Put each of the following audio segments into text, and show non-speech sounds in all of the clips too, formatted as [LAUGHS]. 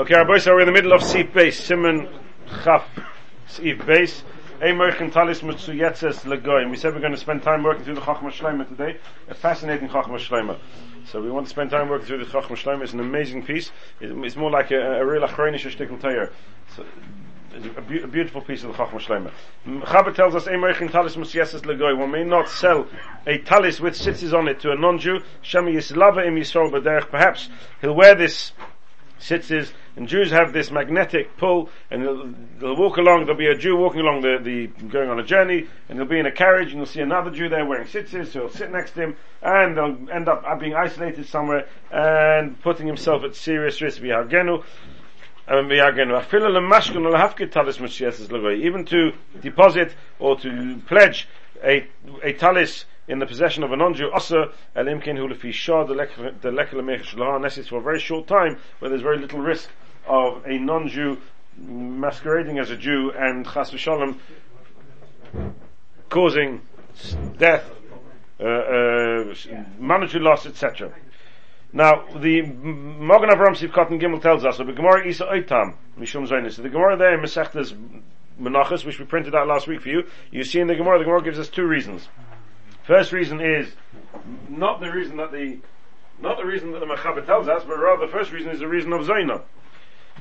Okay, our boys are in the middle of Sif base, Simon Chaf, Sif base. We said we're going to spend time working through the Chachma Shleima today. A fascinating Chachma Shleima. So we want to spend time working through the Chachma Shleima. It's an amazing piece. It's more like a, a real Achronish Shtickl Tayer. A, be- a, beautiful piece of the Chachma Shleima. Chabad tells us, Talis Mutsu Yetzes Legoy. One may not sell a talis with sitzes on it to a non-Jew. Shemi Yislava Im Yisrael B'derech. Perhaps he'll wear this sitzes and Jews have this magnetic pull, and they'll, they'll, walk along. There'll be a Jew walking along the, the going on a journey, and he'll be in a carriage, and you'll see another Jew there wearing tzitzis, so he'll sit next to him, and they'll end up being isolated somewhere and putting himself at serious risk. V'hagenu. Um, even to deposit or to pledge a, a talis in the possession of a non-Jew, also elimkin shah the unless it's for a very short time, where there's very little risk of a non-Jew masquerading as a Jew and chas v'shalom causing death, uh, uh, monetary loss, etc. Now, the Magen Avram Sivkat and Gimel tells us, the Gemara Isa Oitam, Mishum Zainis. The Gemara there in Masechtas Menachas, which we printed out last week for you, you see in the Gemara, the Gemara gives us two reasons. First reason is not the reason that the not the reason that the Mechaber tells us, but rather the first reason is the reason of Zaina.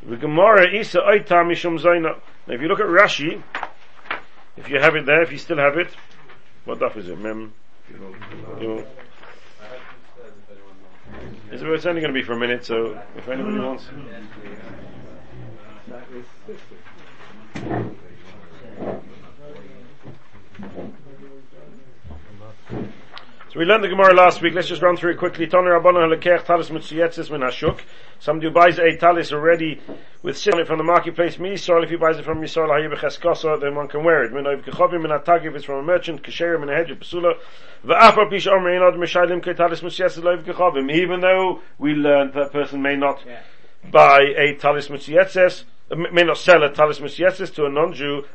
The Gemara Isa Oita Mishum Zaina. Now if you look at Rashi, if you have it there, if you still have it, what daf is it? Mem. It's, it's only going to be for a minute, so if anybody wants. So we learned the Gemara last week. Let's just run through it quickly. Somebody who buys a talis already with sin from the marketplace, me Yisrael, if he buys it from Yisrael, then one can wear it. If it's from a merchant, Kesherim, in a hedge, Pesula. Even though we learned that person may not buy a talis mitziyetzes, may not sell a talis misyesis to a non-Jew,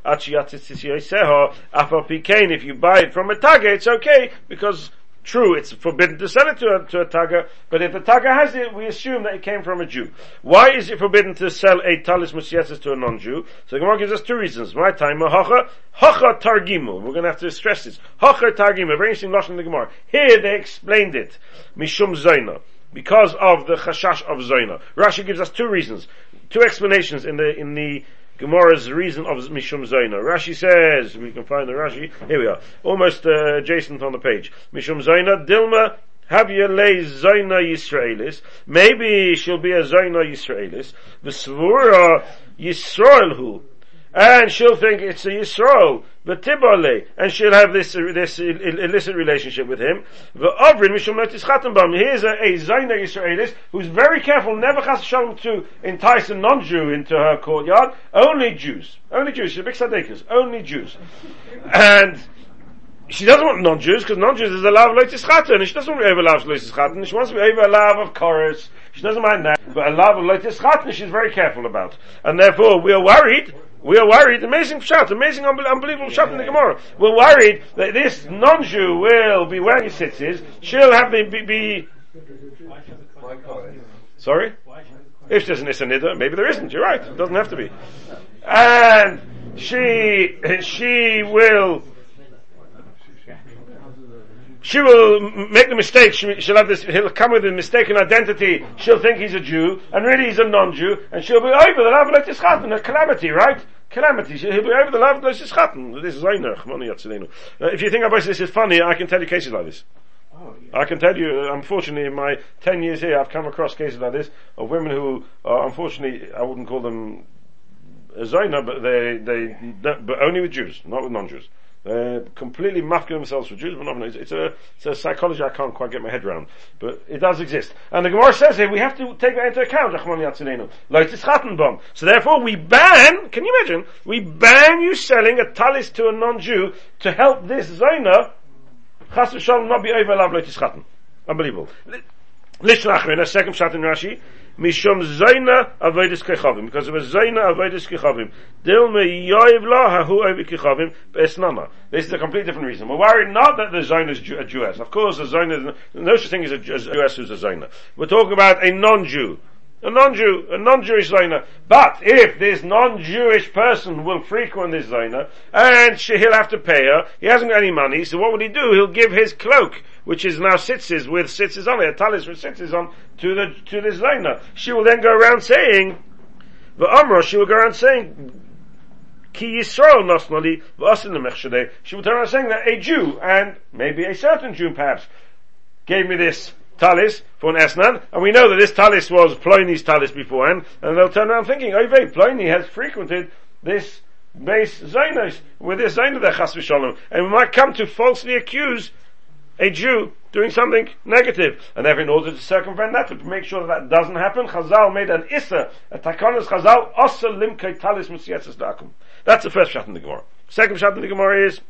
if you buy it from a taga, it's okay, because True, it's forbidden to sell it to a, to a taga, but if the taga has it, we assume that it came from a Jew. Why is it forbidden to sell a talis musiesis to a non-Jew? So the Gemara gives us two reasons. My time, hacha, hacha targimu. We're going to have to stress this. Hacha targimu, very interesting lashon in the Gemara. Here they explained it. Mishum zaina. Because of the chashash of zaina. Rashi gives us two reasons, two explanations in the, in the Gemara's reason of Mishum Zaina. Rashi says, we can find the Rashi, here we are, almost uh, adjacent on the page. Mishum Zaina, Dilma, have you lay Zaina Yisraelis? Maybe she'll be a Zaina Yisraelis. V'svura Yisrael who and she'll think it's a Yisrael, but Tibale, and she'll have this this illicit relationship with him. The Avrin Mishum Chatenbaum. Here's a, a Zaina Yisraelis who's very careful, never has shalom to entice a non-Jew into her courtyard. Only Jews, only Jews. She's a big sadekas, only Jews, and. She doesn't want non-Jews because non-Jews is a love of Chatan, and she doesn't want to be over love of Chatan. She wants to be over love of chorus. She doesn't mind that, but a love of Loitis Chatan she's very careful about, and therefore we are worried we are worried, amazing shot, amazing, unbelievable shot in the Gemara. We're worried that this non-Jew will be wearing tzitzis. She'll have the be, be sorry. If there's an Isanida, maybe there isn't. You're right. It doesn't have to be. And she she will she will make the mistake, she, will have this, he'll come with a mistaken identity, she'll think he's a Jew, and really he's a non-Jew, and she'll be over the love of a calamity, right? Calamity, he'll be over the love of This is Einerch, uh, If you think about this is funny, I can tell you cases like this. Oh, yeah. I can tell you, unfortunately, in my 10 years here, I've come across cases like this of women who, unfortunately, I wouldn't call them a Zaina, but they, they, but only with Jews, not with non-Jews. Completely masking themselves for Jews, but not, it's, it's, a, it's a psychology I can't quite get my head around. But it does exist. And the Gemara says here, we have to take that into account, So therefore we ban, can you imagine, we ban you selling a talis to a non-Jew to help this Zona, chas v'shalom not be over Unbelievable. Lishlach in a second shot in Rashi, Mishum Avoidis Kechavim, because of a Zaina Avoidis Kechavim. Dilme Yoiv La Hahu Kechavim. This is a completely different reason. We're worried not that the Zaina is a Jewess. Of course, the Zaina, no such thing as a Jewess who's a Zaina. We're talking about a non-Jew. A non-Jew, a non-Jewish Zayna. But if this non-Jewish person will frequent this Zayna, and she, he'll have to pay her, he hasn't got any money, so what would he do? He'll give his cloak, which is now sitzes with sitzes on it, a talis with sitzes on, to the, to this Zayna. She will then go around saying, the Amra, she will go around saying, Ki Yisrael nosnali v'asin She will turn around saying that a Jew, and maybe a certain Jew perhaps, gave me this talis for an esnan, and we know that this talis was Pliny's talis beforehand, and they'll turn around thinking, oh wait, Pliny has frequented this base Zainos, with this Zainah there, chas v'shalom, and we might come to falsely accuse a Jew doing something. And therefore, in order to circumvent that, to make sure that that doesn't happen, Chazal made an Issa, a Takonis Chazal, Osa Limkei Talis Musietzes Dakum. That's the first shot in the Gemara. Second shot in the Gemara is,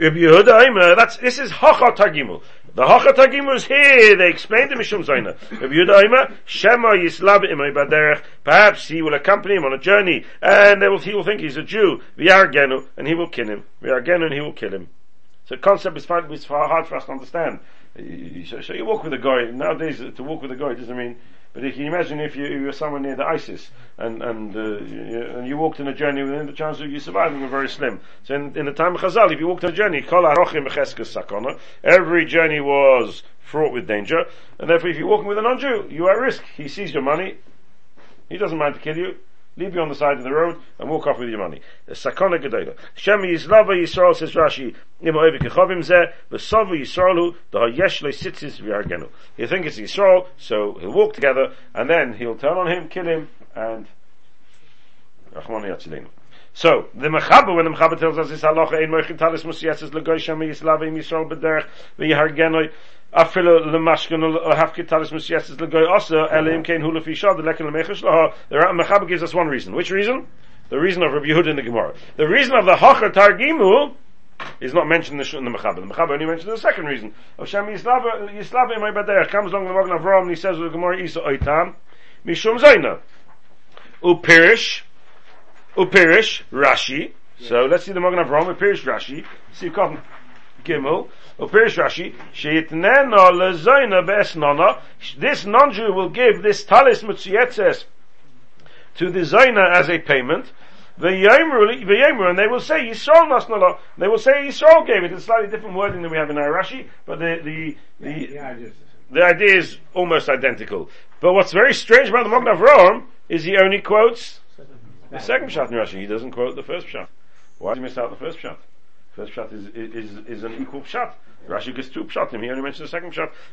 Rabbi Yehuda that's, this is Hacha Targimul. The Hacha Targimul is here, they explain the Mishum Zaina. Rabbi Yehuda Shema Yislab Imay Baderech, perhaps he will accompany him on a journey, and will, he will think he's a Jew, V'yargenu, and he will kill him. V'yargenu, and he will kill him. So the concept is hard for us to understand. So you walk with a guy, nowadays to walk with a guy doesn't mean but if you imagine if you, you were somewhere near the ISIS and and uh, you, and you walked in a journey, then the chances of you surviving are very slim. So in, in the time of Chazal, if you walked on a journey, every journey was fraught with danger, and therefore if you're walking with a non-Jew, you are at risk. He sees your money, he doesn't mind to kill you leave you on the side of the road and walk off with your money. Sakona gedola. Shem Yizlava Yisrael says Rashi, Ima Oivik Echovim Zeh, V'sova Yisraelu, the Hayesh Le Sitzis V'yargenu. He'll think it's Yisrael, so he'll walk together, and then he'll turn on him, kill him, and Rachmani Yatzilenu. So, the Mechaber, when the Mechaber tells us this halacha, ein moichin talis musietzes legoy shem Yislavim Yisrael b'derech v'yihargenoi, afilo lemashkin uh, hafkit talis musietzes legoy osa, elim kein hula fi shad, lekin lemechesh laha. The Mechaber gives us one reason. Which reason? The reason of Rabbi Yehuda in the Gemara. The reason of the Hocher Targimu is not mentioned in the, in the Mechaber. The Mechaber only mentions the second reason. Of Shem Yislavim b'derech comes along the Magen Avraham and he says with the Gemara Isa Oitam, Mishum Zaina. Upirish, Upirish Rashi. So let's see the Magen Avraham. Upirish Rashi. See Gimel. Upirish Rashi. Sheitnena lezaina be'esnana. This non-Jew will give this talis mutziyetzes to the Zaina as a payment. And they will say Yisrael Nasnala. They will say Yisrael gave it. It's slightly different wording than we have in our Rashi, but the the the, yeah, the idea is almost identical. But what's very strange about the Magen Avraham is he only quotes the second shot in Rashi, he doesn't quote the first shot. Why did he miss out the first shot? First shot is, is, is an equal shot. Rashi gets two pshatim. He only mentions the second.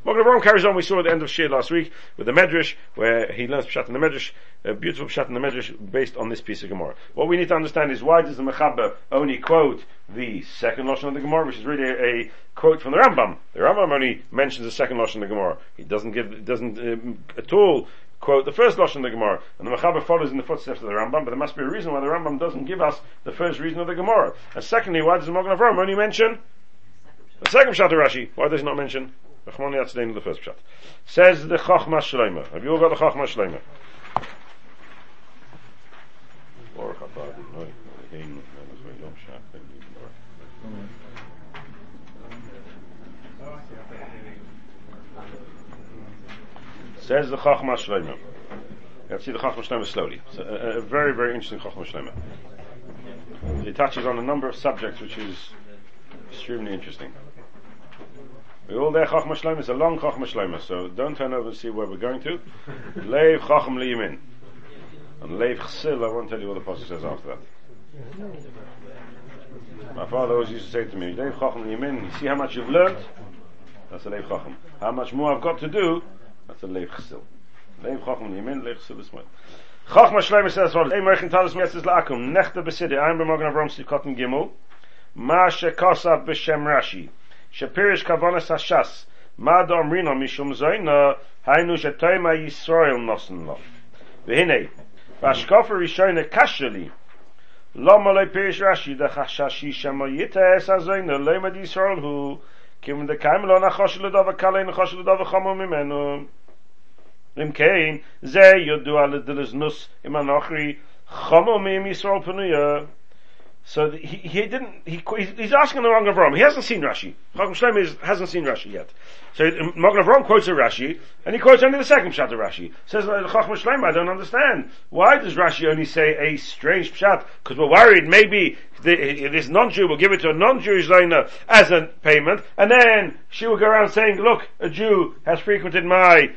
Magen Avraham carries on. We saw at the end of Shir last week with the Medrash, where he learns pshat in the Medrash, a beautiful pshat in the Medrash based on this piece of Gemara. What we need to understand is why does the Mechaber only quote the second lashon of the Gemara, which is really a, a, quote from the Rambam. The Rambam only mentions the second lashon of the Gemara. He doesn't give, doesn't um, at all quote the first lashon of the Gemara, and the Mechaber follows in the footsteps of the Rambam. But there must be a reason why the Rambam doesn't give us the first reason of the Gemara. And secondly, why does the Magen Avraham only mention the second shot of Rashi? Why does he not mention Rachmani Yatzdein the first shot? Says the Chachma Shleima. Have you all got the Chachma Shleima? Says the Chachma Shleima. Let's see the Chachma Shleima slowly. It's a, a, very, very interesting Chachma Shleima. It touches on a number of subjects which is extremely interesting. We all there Chachma Shleima. It's a long Chachma Shleima, so don't turn over and see where we're going to. Leiv Chacham Liyamin. And Leiv Chsil, I won't tell you what the Pasuk says after that. My father always used to say to me, Leiv Chacham Liyamin, you see how much you've learned? That's a Leiv Chacham. How much more I've got to do? Das ist er Leif Chesel. Leif Chochum Yemin, Leif Chesel Bismoy. Chochum Shleim ist das er, Wort. Ey, Meuchen Talis mir jetzt ist Lakum. Nechte besidde ein Bemogen Avrom Sikotten Gimel. Ma she kosa beshem Rashi. Shapirish Kavonas Hashas. Ma do Amrino Mishum Zoyna. Hainu shetoyma Yisrael nosen lo. Vehine. Vashkofer Rishayna Kashali. Lo maloi Pirish Rashi. Da chashashi shema yites azoyna. Lo yimad Yisrael hu. Vehine. כי אם דקיים לא נחוש לדו וקל אין נחוש לדו וחמו ממנו. אם כן, זה ידוע לדלזנוס עם הנוכרי חמו מישראל פנויה. So the, he, he didn't, he, he's asking the wrong Avram. He hasn't seen Rashi. Chacham Shlomo hasn't seen Rashi yet. So Magen Avram quotes a Rashi, and he quotes only the second pshat of Rashi. Says, uh, Chacham Shlomo, I don't understand. Why does Rashi only say a strange pshat? Because we're worried maybe the, this non-Jew will give it to a non-Jewish learner as a payment, and then she will go around saying, look, a Jew has frequented my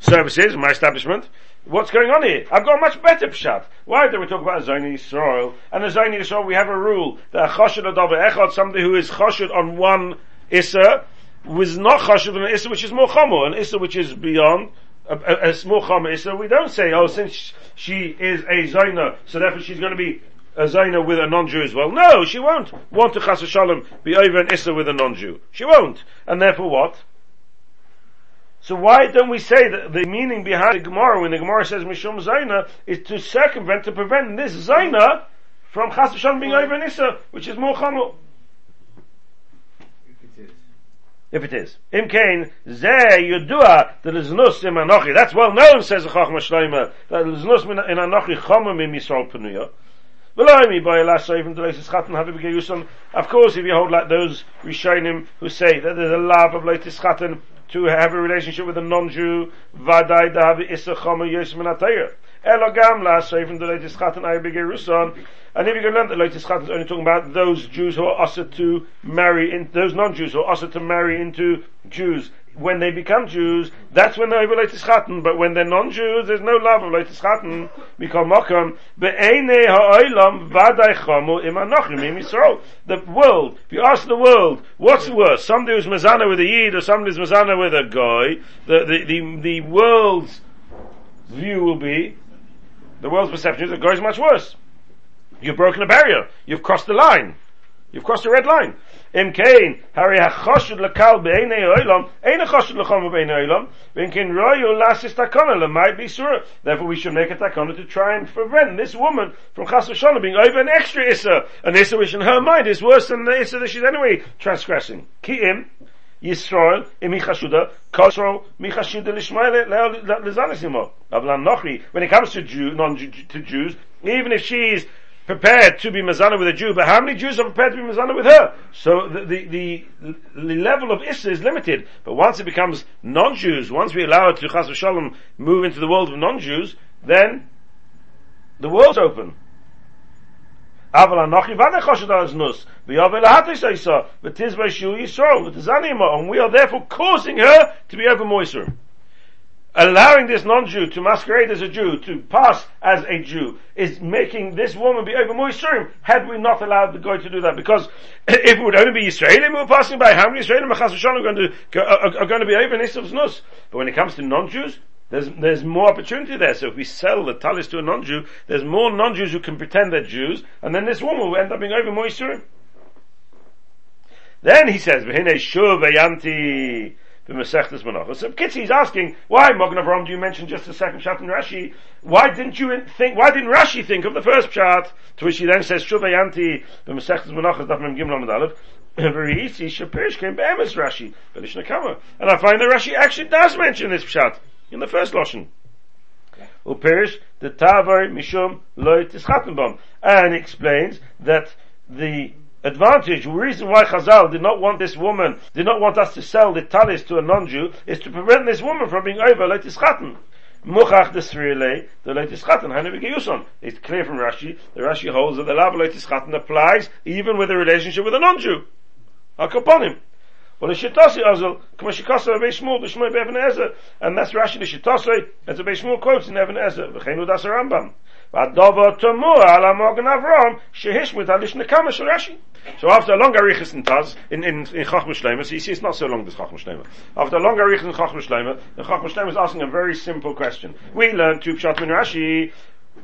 services, my establishment, What's going on here? I've got a much better pshat. Why do we talk about a Zayni Yisrael? And a Zayni Yisrael, we have a rule that choshed adavar echad, somebody who is choshed on one issa, was not choshed on an issa which is more chomo, an issa which is beyond, a, a, a small chomo issa. We don't say, oh, since she is a Zayna, so therefore she's going to be a Zayna with a non-Jew as well. No, she won't want to chas shalom be over an issa with a non-Jew. She won't. And therefore what? So why don't we say that the meaning behind the Gemara when the Gemara says Mishum Zaina is to circumvent, to prevent this Zaina from Chas V'Shalom being over Nisa, which is more chamor. If it is. If it is. Im kain, ze yudua, the liznus im anochi. That's well known, says the Chachma Shloima, that liznus in anochi chomim im Yisrael Penuya. V'lo haymi by Ela Shai from the latest Chatten have become Yuson. Of course, if you hold like those Rishonim who say that there's a love of Leitis Chatan, to have a relationship with a non-Jew, vadai dahavi issa chama yosem atayr. Elogam la seifin the latest chatan. And if you can learn that latest chatan is only talking about those Jews who are usher to marry in, those non-Jews who are usher to marry into Jews when they become Jews, that's when they're to Chatan. But when they're non-Jews, there's no love of Leitis Chatan. Mikol Mokam, Be'ene ha'olam vadai chomu im anochim. The world, if you ask the world, what's worse? Somebody who's Mazana with a Yid or somebody who's Mazana with a guy, the, the, the, the world's view will be, the world's perception is that Goy is much worse. You've broken a barrier. You've crossed the line. You've crossed the red line. Kain, hari ha-choshud lekal be'enei oilam, ein ha-choshud lechom be'enei oilam, v'in kin royu lasis takona, lemay be surah. Therefore we should make a takona to try and prevent this woman from chas v'shalom being over an extra issa, an issa which in her mind is worse than the issa that she's anyway transgressing. Ki im, Yisrael, im chashuda, kosro michashuda lishmael lezanisimo. Avlan nochri, when it comes to Jew, non-to Jews, even if she's prepared to be Mazana with a Jew, but how many Jews are prepared to be Mazana with her? So the, the, the, the level of Issa is limited, but once it becomes non-Jews, once we allow it to Chas Shalom move into the world of non-Jews, then the world's open. And we are therefore causing her to be over Moiser allowing this non-Jew to masquerade as a Jew, to pass as a Jew, is making this woman be over Moisurim, had we not allowed the guy to do that. Because if it would only be Israelim who were passing by, how many Israelim are going to, are, are going to be over Nisav's Nus? But when it comes to non-Jews, there's, there's more opportunity there. So if we sell the talis to a non-Jew, there's more non-Jews who can pretend they're Jews, and then this woman will end up being over Moisurim. Then he says, the Masechtas Menachos. So Kitzi is asking, why Mogen Avram do you mention just the second shot in Rashi? Why didn't you think, why didn't Rashi think of the first shot? To which he then says, Shuvayanti, the Masechtas Menachos, Daf Mem Gimel Aleph, [LAUGHS] very easy, Shapirish came Be'emes Rashi, Belishna And I find that Rashi actually does mention this shot in the first Lashon. Upirish, the Tavar Mishum Loy Tischattenbom. And explains that the advantage, the reason why Chazal did not want this woman, did not want us to sell the talis to a non-Jew, is to prevent this woman from being over like Tischaten. Muchach desrile, the leitischaten, hanu yuson. It's clear from Rashi, the Rashi holds that the lav leitischaten applies even with a relationship with a non-Jew. Akaponim. Well, the Shittasi Azul, Kama Shikasa Beishmul, Bishmul Be'evin Ezer, and that's Rashi the Shittasi, as a Beishmul quotes in Evan Ezer, V'cheinu Das Rambam. So after a long arichas in Taz, in, in, in Chachma Shlema, so you see it's not so long this Chachma Shlema. After a long arichas in Chachma Shlema, the Chachma Shlema is asking a very simple question. We learned two Pshat Min Rashi,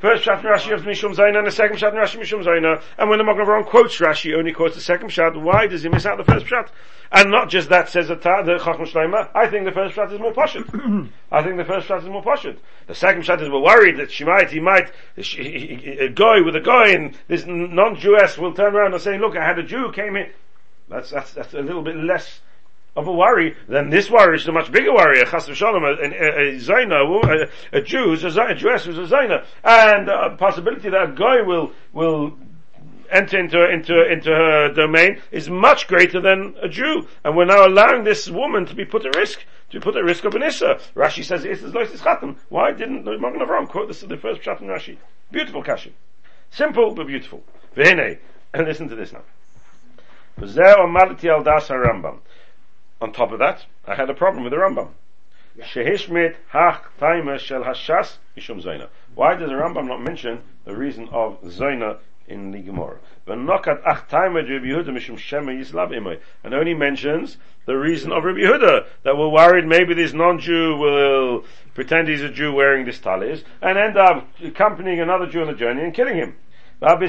First Pshat Rashi of Mishum Zaina and the second Pshat Rashi Mishum Zaina. And when the Magen Avraham quotes Rashi, only quotes the second Pshat. Why does he miss out the first Pshat? And not just that says the, the Chacham Shleima. I think the first Pshat is more Pashut. [CLEARS THROAT] I think the first Pshat is more Pashut. The second Pshat is we're worried that she might, he might, a guy with a guy and this non-Jewess will turn around and say, look, I had a Jew came in. That's, that's, that's a little bit less of a worry, then this worry is a much bigger worry. A chas v'shalom, a, a, a zayna, a, a Jew, a, a Jewess who's a zayna, and a possibility that a guy will will enter into into into her domain is much greater than a Jew, and we're now allowing this woman to be put at risk to put at risk of an issa. Rashi says Issa's lois is chatam. Why didn't the Magen Avraham quote this is the first chapter in Rashi? Beautiful kashi, simple but beautiful. V'hine, and listen to this now. Rambam. On top of that, I had a problem with the Rambam. Shehishmit hach taima shel hashas mishum zaina. Why does the Rambam not mention the reason of zaina in the Gemara? V'nokat ach taima Rabbi Yehuda mishum shema yislav imay. And only mentions the reason of Rabbi Yehuda, that we're worried maybe this non-Jew will pretend he's a Jew wearing this talis, and end up accompanying another Jew on the journey and killing him. And the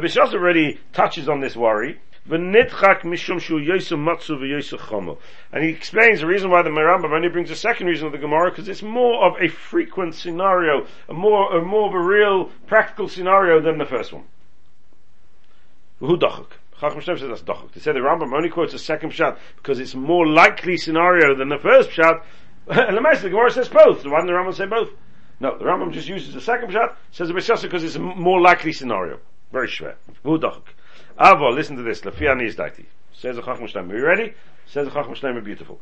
Bishas already touches on this worry, and he explains the reason why the Merambam only brings a second reason of the Gemara because it's more of a frequent scenario, a more, a more of a real practical scenario than the first one. Who dachuk? Chacham Shem says that's dachuk. They say the Rambam only quotes a second pshat because it's more likely scenario than the first pshat. [LAUGHS] and the the Gemara says both. Why didn't the Rambam say both? No, the Rambam just uses the second pshat, says the Bishasa because it's a more likely scenario. Very schwer. Who dachuk? Avo, listen to this. Lafia Nizdaiti. Says the Chacham Shleim. Are you ready? Says the Chacham Shleim. Beautiful.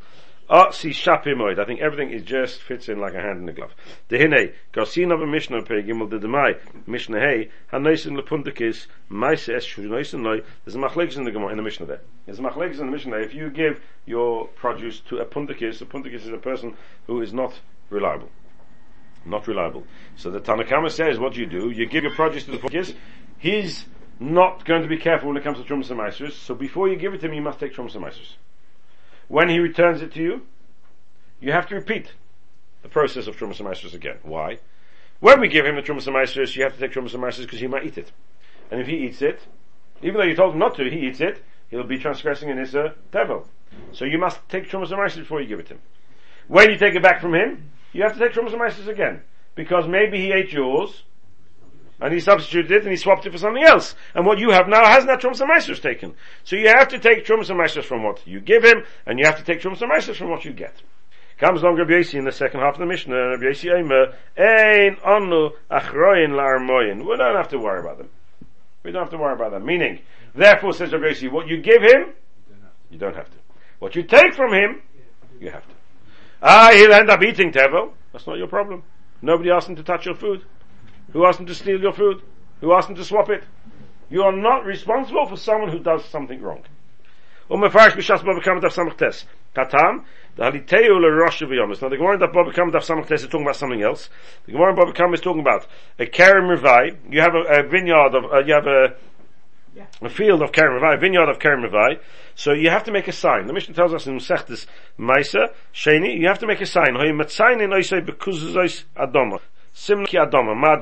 Ah, shapimoid. I think everything is just fits in like a hand in a glove. Dehine, Garcin of a Mishnah pe gimel de demai, Mishnah hey, hanoisin lepundikis, maise es shunoisin loy, there's a machlekes in the Gemara, in the Mishnah there. There's a machlekes in the Mishnah. If you give your produce to a pundikis, a pundikis is a person who is not reliable. Not reliable. So the Tanakama says, what do you do? You give your produce to the pundikis, he's not going to be careful when it comes to Trumas and Meisers, so before you give it to him, you must take Trumas and Meisers. When he returns it to you, you have to repeat the process of Trumas and Meisers again. Why? When we give him the Trumas and Meisers, you have to take Trumas and Meisers because he might eat it. And if he eats it, even though you told him not to, he eats it, he'll be transgressing in his uh, tevel. So you must take Trumas and Meisers before you give it to him. When you take it back from him, you have to take Trumas and Meisers again. Because maybe he ate yours, and he substituted it and he swapped it for something else. And what you have now has not Trumas and taken. So you have to take Trumas and from what you give him, and you have to take Trumas and from what you get. Comes along Rabbi Yossi in the second half of the Mishnah, Rabbi Yossi Eimer, Ein achroin. We don't have to worry about them. We don't have to worry about them. Meaning, therefore says Rabbi Yossi, what you give him, you don't have to. What you take from him, you have to. Ah, he'll end up eating tevel. That's not your problem. Nobody asked him to touch your food. Who asked him to steal your food? Who asked him to swap it? You are not responsible for someone who does something wrong. Umefarish b'shas baba kamat af samach tes. Katam, the haliteu le rosh v'yomis. Now the Gemara in Baba kamat af samach is talking about something else. The Gemara in Baba kamat is talking about a kerem revai. You have a, a vineyard of, uh, you have a, yeah. a field of kerem revai, a vineyard of kerem revai. So you have to make a sign. The Mishnah tells us in Sechtes Maisa, Sheni, you have to make a sign. Hoy matzayin in oisei bekuzuzos adoma. Ma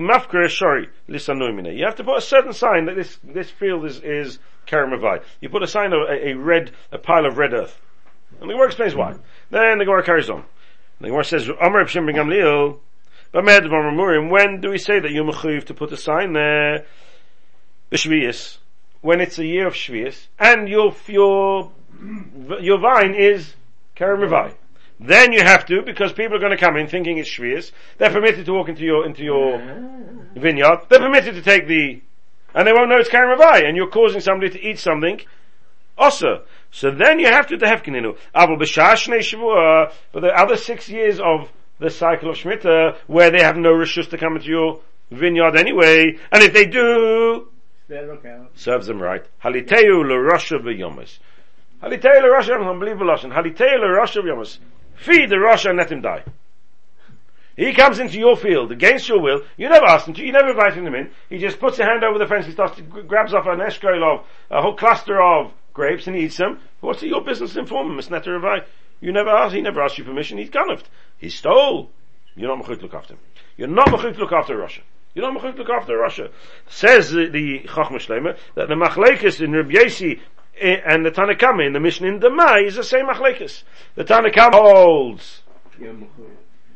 mafkere. You have to put a certain sign that this, this field is, is karamavai. You put a sign of a, a, red, a pile of red earth. And the Gemara explains why. Then the Gemara carries on. The Gemara says, Amr Pshim Ben Gamliel, when do we say that you're mechuyev to put a sign there? The Shvius, when it's a year of Shvius, and your, your, your vine is karamavai. Then you have to, because people are going to come in thinking it's Shvius, they're permitted to walk into your, into your vineyard, they're permitted to take the, and they won't know it's Karen Ravai, and you're causing somebody to eat something, also. So then you have to the Hefkininu. But the other six years of the cycle of Shemitah, where they have no rishus to come into your vineyard anyway, and if they do, serves them right. Haliteu l'rosha v'yomis. Haliteu l'rosha, unbelievable lashon. Haliteu l'rosha v'yomis. Feed the Russia and let him die. He comes into your field against your will. You never asked him to. You never invited him in. He just puts a hand over the fence. He starts to, grabs off an eshkol of a whole cluster of grapes and eats them. What's your business in inform him. You never asked. He never asked you permission. He's gone. He stole. You're not mechut to look after him. You're not mechut to look after Russia. You're not mechut to look after Russia. Says the, the Chachma that the machlekes in Rabbi and the Tanakama in the Mishnah in Demai is the same machlekes. The Tanakama holds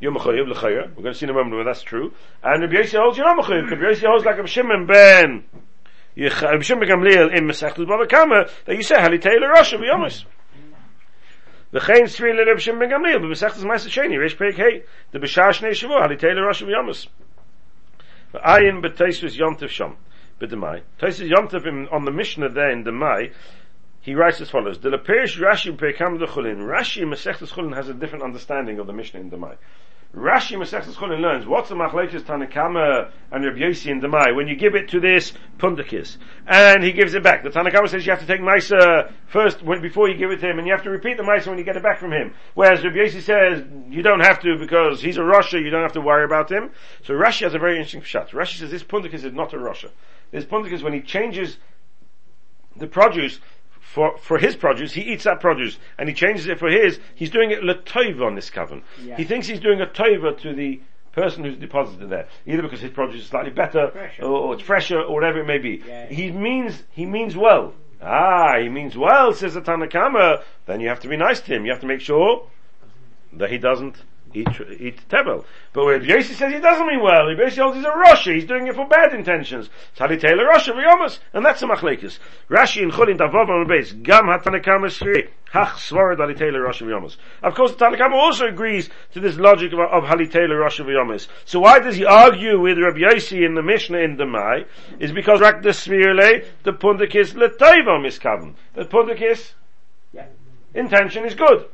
you're mechayiv l'chayr. We're going to see in a moment whether that's true. And Rabbi Yossi holds you're not mechayiv. Rabbi Yossi holds like a Shimon ben Rabbi Shimon Gamliel in Masechtas Baba Kama that you say Halitei Rosh V'Yomis. V'chein Tzvi Rabbi Shimon Gamliel b'Masechtas Ma'aser Sheni Reish Perik Hey the B'Shar Shnei Shavuot Halitei Rosh V'Yomis. V'ayin b'Teisus Yom Tov Shom b'Demai. Teisus Yom Tov on the Mishnah there in Demai he writes as follows: The Leperish Rashi Peikam Chulin. Rashi Masechtas Chulin has a different understanding of the Mishnah in Demai. Rashi Masechtas Chulin learns what's a machlekes Tanakama and Rabbi Yossi in Demai when you give it to this Pundakis and he gives it back. The Tanakama says you have to take Maisa first when, before you give it to him and you have to repeat the Maisa when you get it back from him. Whereas Rabbi Yossi says you don't have to because he's a Rasha, you don't have to worry about him. So Rashi has a very interesting shot. Rashi says this Pundakis is not a Rasha. This Pundakis when he changes the produce for, for his produce, he eats that produce, and he changes it for his, he's doing it letova on this coven. Yeah. He thinks he's doing a tova to the person who's deposited there, either because his produce is slightly better, or, or, it's fresher, or whatever it may be. Yeah. He means, he means well. Ah, he means well, says the Tanakama, then you have to be nice to him. You have to make sure that he doesn't eat, tebel. But when Yossi says he doesn't mean well, he basically holds he's a Russia, he's doing it for bad intentions. Tali Taylor Russia, V'yomas, and that's a machlekes. Rashi in Chulin Davov on base, Gam HaTanakama Shri, Hach Svarad Hali Taylor Russia V'yomas. Of course, the Tanakama also agrees to this logic of, of Hali Taylor Russia V'yomas. So why does he argue with Rabbi Yossi in the Mishnah in the Mai? Is because Rak the Svirle, the Pundakis Letayva miskaven. The Pundakis, intention is good.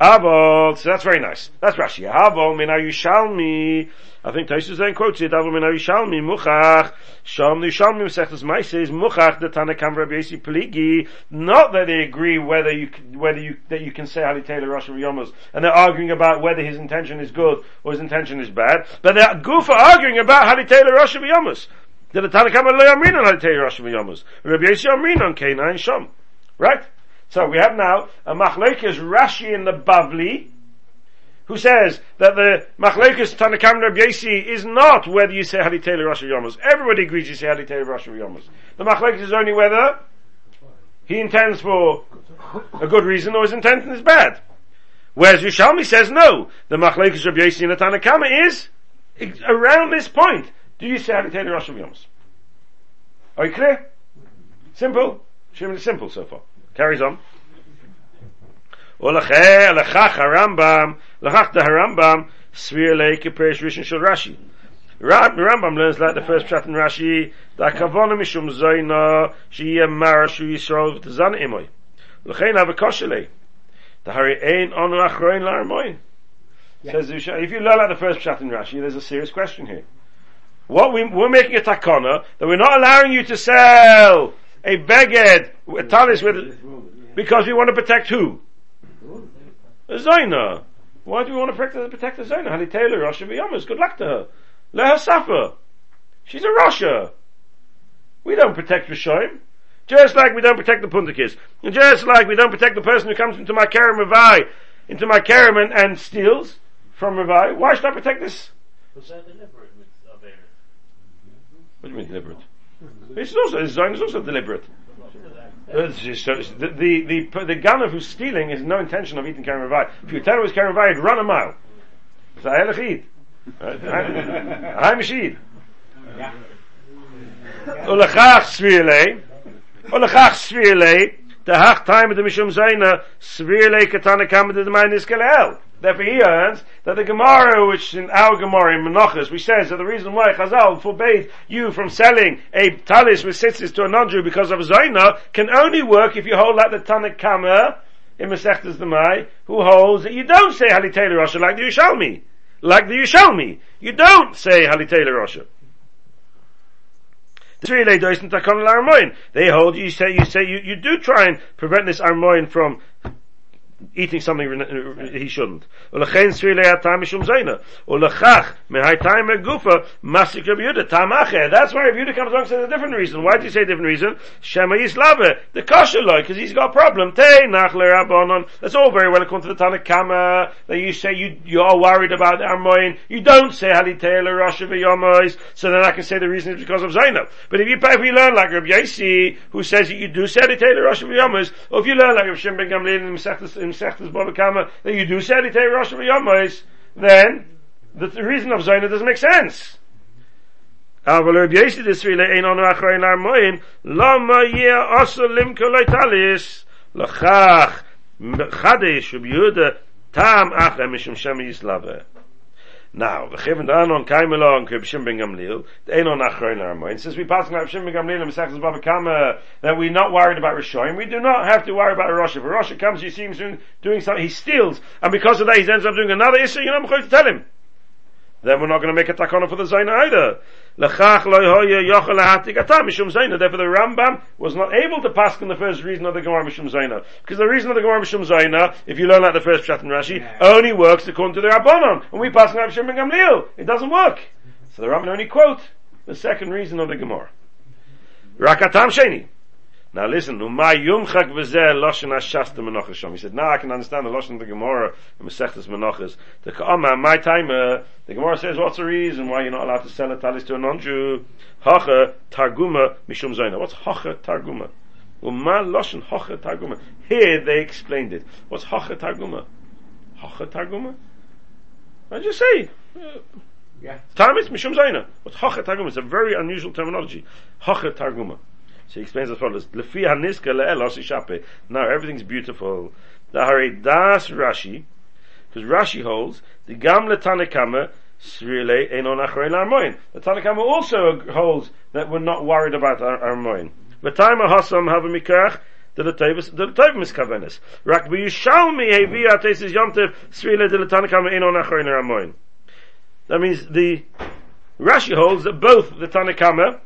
Avol, so that's very nice. That's Rashi. Avol min Yushalmi. I think Tosus then quotes it. Avol min Yushalmi muchach. Sham Yushalmi Mesechus Maisa is muchach the Tanakam Rabbi Yossi Peligi. Not that they agree whether you whether you that you can say Ali Taylor Rosh Yomos, and they're arguing about whether his intention is good or his intention is bad. But they're good for arguing about Ali Taylor Rosh Yomas. The Tanakam Lo Yamrin on Ali Taylor Rosh Yomas. Rabbi Yossi Yamrin on Canaan Sham. Right? So we have now a machlekes Rashi in the Bavli, who says that the machlekes Tanakam Yesi is not whether you say Haditele Rosh Yomas. Everybody agrees you say Haditele Rosh Yomas. The machlekes is only whether he intends for a good reason or his intention is bad. Whereas Yushalmi says no. The machlekes Reb Yesi in the Tanakama is around this point. Do you say Haditele Rosh Yomas? Are you clear? Simple? Shimon is simple so far. Carries on. Harambam, lachach the Harambam, Svir Leike Perish Rishon Shel Rashi. Rambam learns like the first chat in Rashi, that Kavona Mishum Zoyna, Shiyeh Mara Shu Yisrael Imoy. L'chein. The Hari Ein Onu Achroin Larmoin. Says if you learn like the first chat in Rashi, there's a serious question here. What we, we're making a takana that we're not allowing you to sell a beged, a talis with, because we want to protect who? A Zaina. Why do we want to protect, protect the Zaina? Honey Taylor, Russia Viyamas, good luck to her. Let her suffer. She's a Russia. We don't protect Rishoim. Just like we don't protect the Puntakis. And just like we don't protect the person who comes into my Kerem Ravai, into my Kerem and, and steals from Ravai. Why should I protect this? Was that deliberate with What do you mean deliberate? It's also, design is also deliberate. Uh, the, the, the, the gunner who's stealing has no intention of eating Karen If you tell him it's Karen he'd run a mile. I'm Shid. Ulachach Svirle, Ulachach Svirle, the Hach time of the Mishum Zaina, Svirle Katana Kamad the Main Iskalel. Therefore he earns that the Gemara, which in our Gemara in Menachos, which says that the reason why Chazal forbade you from selling a talis with sitzis to a non-Jew because of Zaina can only work if you hold like the Tanakh in Masechtas Demai, who holds that you don't say Halitele Rasha like the Yushalmi. Like the Yushalmi. You don't say Halitele Rasha. They hold you say you say you, you do try and prevent this armoin from eating something he shouldn't. Ulechach gufa masik tamache. That's why Rabbi comes along and says a different reason. Why do you say a different reason? Shema yislave the kosher loy because he's got a problem. Te nach lerabonon. That's all very well according to the Tanakh that you say you you are worried about Armoin. You don't say halitela Rosh v'yomois. So then I can say the reason is because of Zainab. But if you if we learn like Rabbi Yasi who says that you do say halitela Rosh v'yomois, or if you learn like Rabbi Shimon ben Gamliel in in Sechtes that you do Sadi Tei Rosh Yomais, then the, the, reason of Zaina doesn't make sense. Lachach, tam mishum shem. Now, the Chivin Danon came along to Bishim ben Gamliel, the Einon Achroin Armoin. Since we pass on Bishim ben Gamliel and Mesechus Baba Kama, that we're not worried about Rishoyim, we do not have to worry about Rosh. If Rosh comes, you see him doing something, he steals, and because of that he ends up doing another issue, you're not going to tell him then we're not going to make a takana for the Zaina either. Lechach lo hoya yochel lahatik atam mishum Zaina. Therefore the Rambam was not able to pass in the first reason of the Gemara mishum Zaina. Because the reason of the Gemara mishum Zaina, if you learn like the first Pshat and Rashi, only works according to the Rabbanon. And we pass in Rav Shimon Gamliel. It doesn't work. So the Rambam only quote the second reason of the Gemara. Rakatam Sheni. Now listen, Umay Yumchak V'zeh Loshen Hashasta Menachas Shom. He said, now I can understand the Loshen of the Gemara in Masechtas Menachas. The Ka'ama, my time, uh, the Gemara says, what's the reason why you're not allowed to sell a talis to a non-Jew? Hacha Targuma Mishum Zaina. What's Hacha Targuma? Uma Loshen Hacha Targuma. Here they explained it. What's Hacha Targuma? Hacha Targuma? I just say. Uh, yeah. Tamis Mishum Zaina. What's Hacha Targuma? It's a very unusual terminology. Hacha Targuma. So he explains as follows: Now everything's beautiful. The hare das Rashi, because Rashi holds the gam letanekama srile enon achrein armoin. The Tanakama also holds that we're not worried about our armoin. V'tayma hasam have a mikach the Latavis, the Latavis miskavenis. Rak b'yishalmi hevi atesis yomtev srile de letanekama enon achrein armoin. That means the Rashi holds that both the Tanakama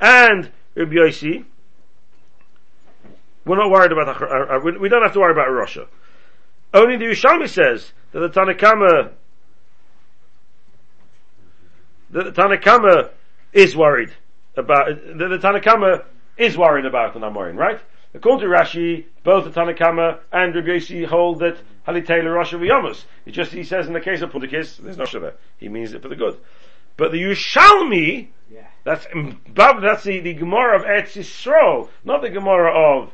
and Rabbi Yossi, we're not worried about, uh, uh, we don't have to worry about Russia. Only the Yerushalmi says that the Tanakama, that the Tanakama is worried about, that the Tanakama is worried about an Amorin, right? According to Rashi, both the Tanakama and Rabbi Yossi hold that Halitela Rasha V'Yomus. It's just, he says in the case of Pudikis, there's no there. He means it for the good. But the Yerushalmi, yeah. That's, mm, that's the, the Gemara of Eretz Yisrael, not the Gemara of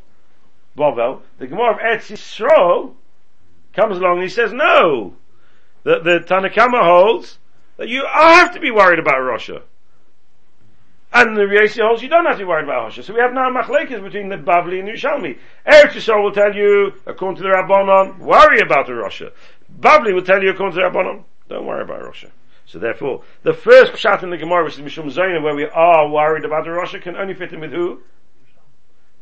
Bovel. The Gemara of Eretz Yisrael comes along and he says, no, the, the Tanakama holds that you have to be worried about Russia. And the Riesi holds you don't have to be worried about Russia. So we have now machlekes between the Bavli and the Yerushalmi. Eretz Yisrael will tell you, according to the Rabbanon, worry about the Russia. Bavli will tell you, according to the Rabbanon, don't worry about Russia. So therefore, the first pshat in the Gemara, which is Mishum Zaina, where we are worried about the Russia, can only fit in with who?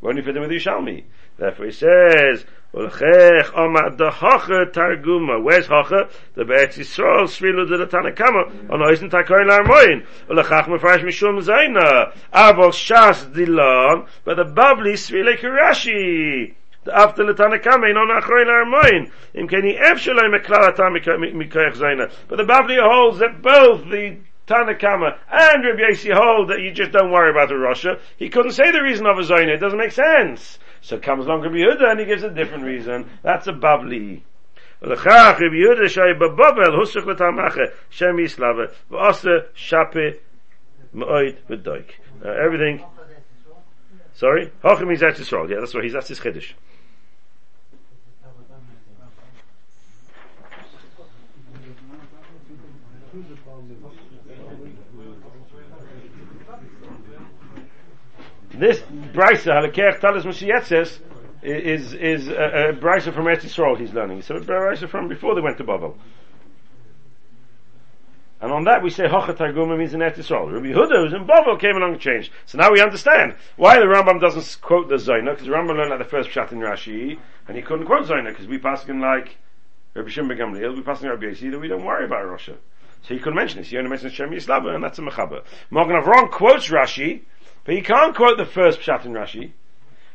We only fit in with Yishalmi. Therefore he says, Ulchech Omad the Hacha Targuma. Where's Hacha? The Be'etz Yisrael Svilu de Tanakama. On Oisen Takoin Armoin. Ulchach Mefarash Mishum Zaina. Avol Shas Dilan. But the Bavli Svile Kirashi after the Tanakama in on Achroin Armoin. Im Keni Ev Shalai Meklal Atam Mikoyach Zaina. But the Bavli holds that both the Tanakama and Rabbi Yossi hold that you just don't worry about the Russia. He couldn't say the reason of a Zaina. It doesn't make sense. So comes along Rabbi Yehuda and he gives a different reason. That's a Bavli. ולכך רבי יהודה שהיה בבבל הוסך לתמחה שם יסלבה ועושה שפה מאוד ודויק. Everything. Sorry? Hocha means Eretz Yisrael. Yeah, that's right. He's, that's his Chiddush. This brisa halakech talis mashietzes is is a, a brisa from Eretz Yisrael he's learning. So a brisa from before they went to Babel. And on that we say Hocha Targuma means in Eretz. Rabbi Huda, who's in Babel, came along and changed. So now we understand why the Rambam doesn't quote the Zaina, because the Rambam learned like the first chat in Rashi, and he couldn't quote Zaina, because we pass him like Rabbi Shimon Gamliel, we pass him Rabbi Yossi, that we don't worry about Russia. So he couldn't mention this. He only mentions Shem Yislava, and that's a Mechaber. Mogen Avram quotes Rashi, but he can't quote the first Pshat in Rashi,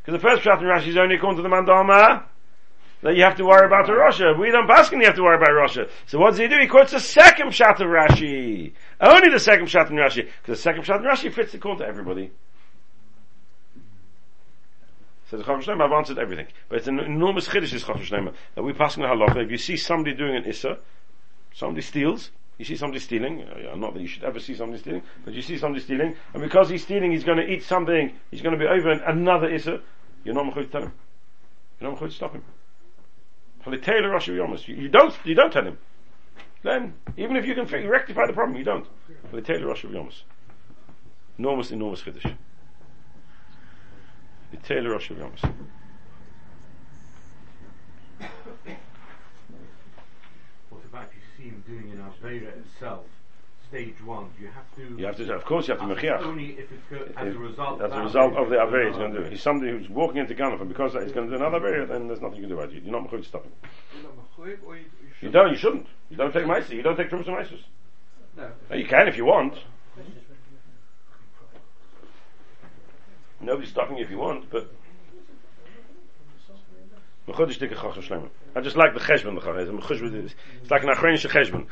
because the first Pshat in Rashi is only according to the Mandama, that you have to worry about Russia. We don't pass you have to worry about Russia. So what does he do? He quotes the second Pshat of Rashi. Only the second Pshat in Rashi, because the second Pshat in Rashi fits the according to everybody. So the Chofesh I've answered everything. But it's an enormous chiddush, this Chofesh that we pass in the halacha. If you see somebody doing an Issa, somebody steals, you see somebody stealing, uh, not that you should ever see somebody stealing, but you see somebody stealing, and because he's stealing, he's going to eat something, he's going to be over another Issa, you're not going to tell him. You're not going to stop him. You don't, you don't tell him. Then, even if you can rectify the problem, you don't. Enormous, enormous chiddush. Taylor Rosh Hashanah. What about you see him doing an Avera itself, stage one? You have to. You have to, of course, you have to mechiach. Only if it's go, as a result. As a result of the Avera Avera he's going to do. He's somebody who's walking into Ganaf, and because he's going to do another Avera, then there's nothing you can do about it. You're not mechuyev to stop him. You don't, you shouldn't. You don't take Meiser. You don't take Trumas and Meisers. No. You can if you want. Nobody's stopping you if you want, but. Mechuyev to Chacham Shleimah. I just like the cheshbon. The chacham. It's like an achronische cheshbon.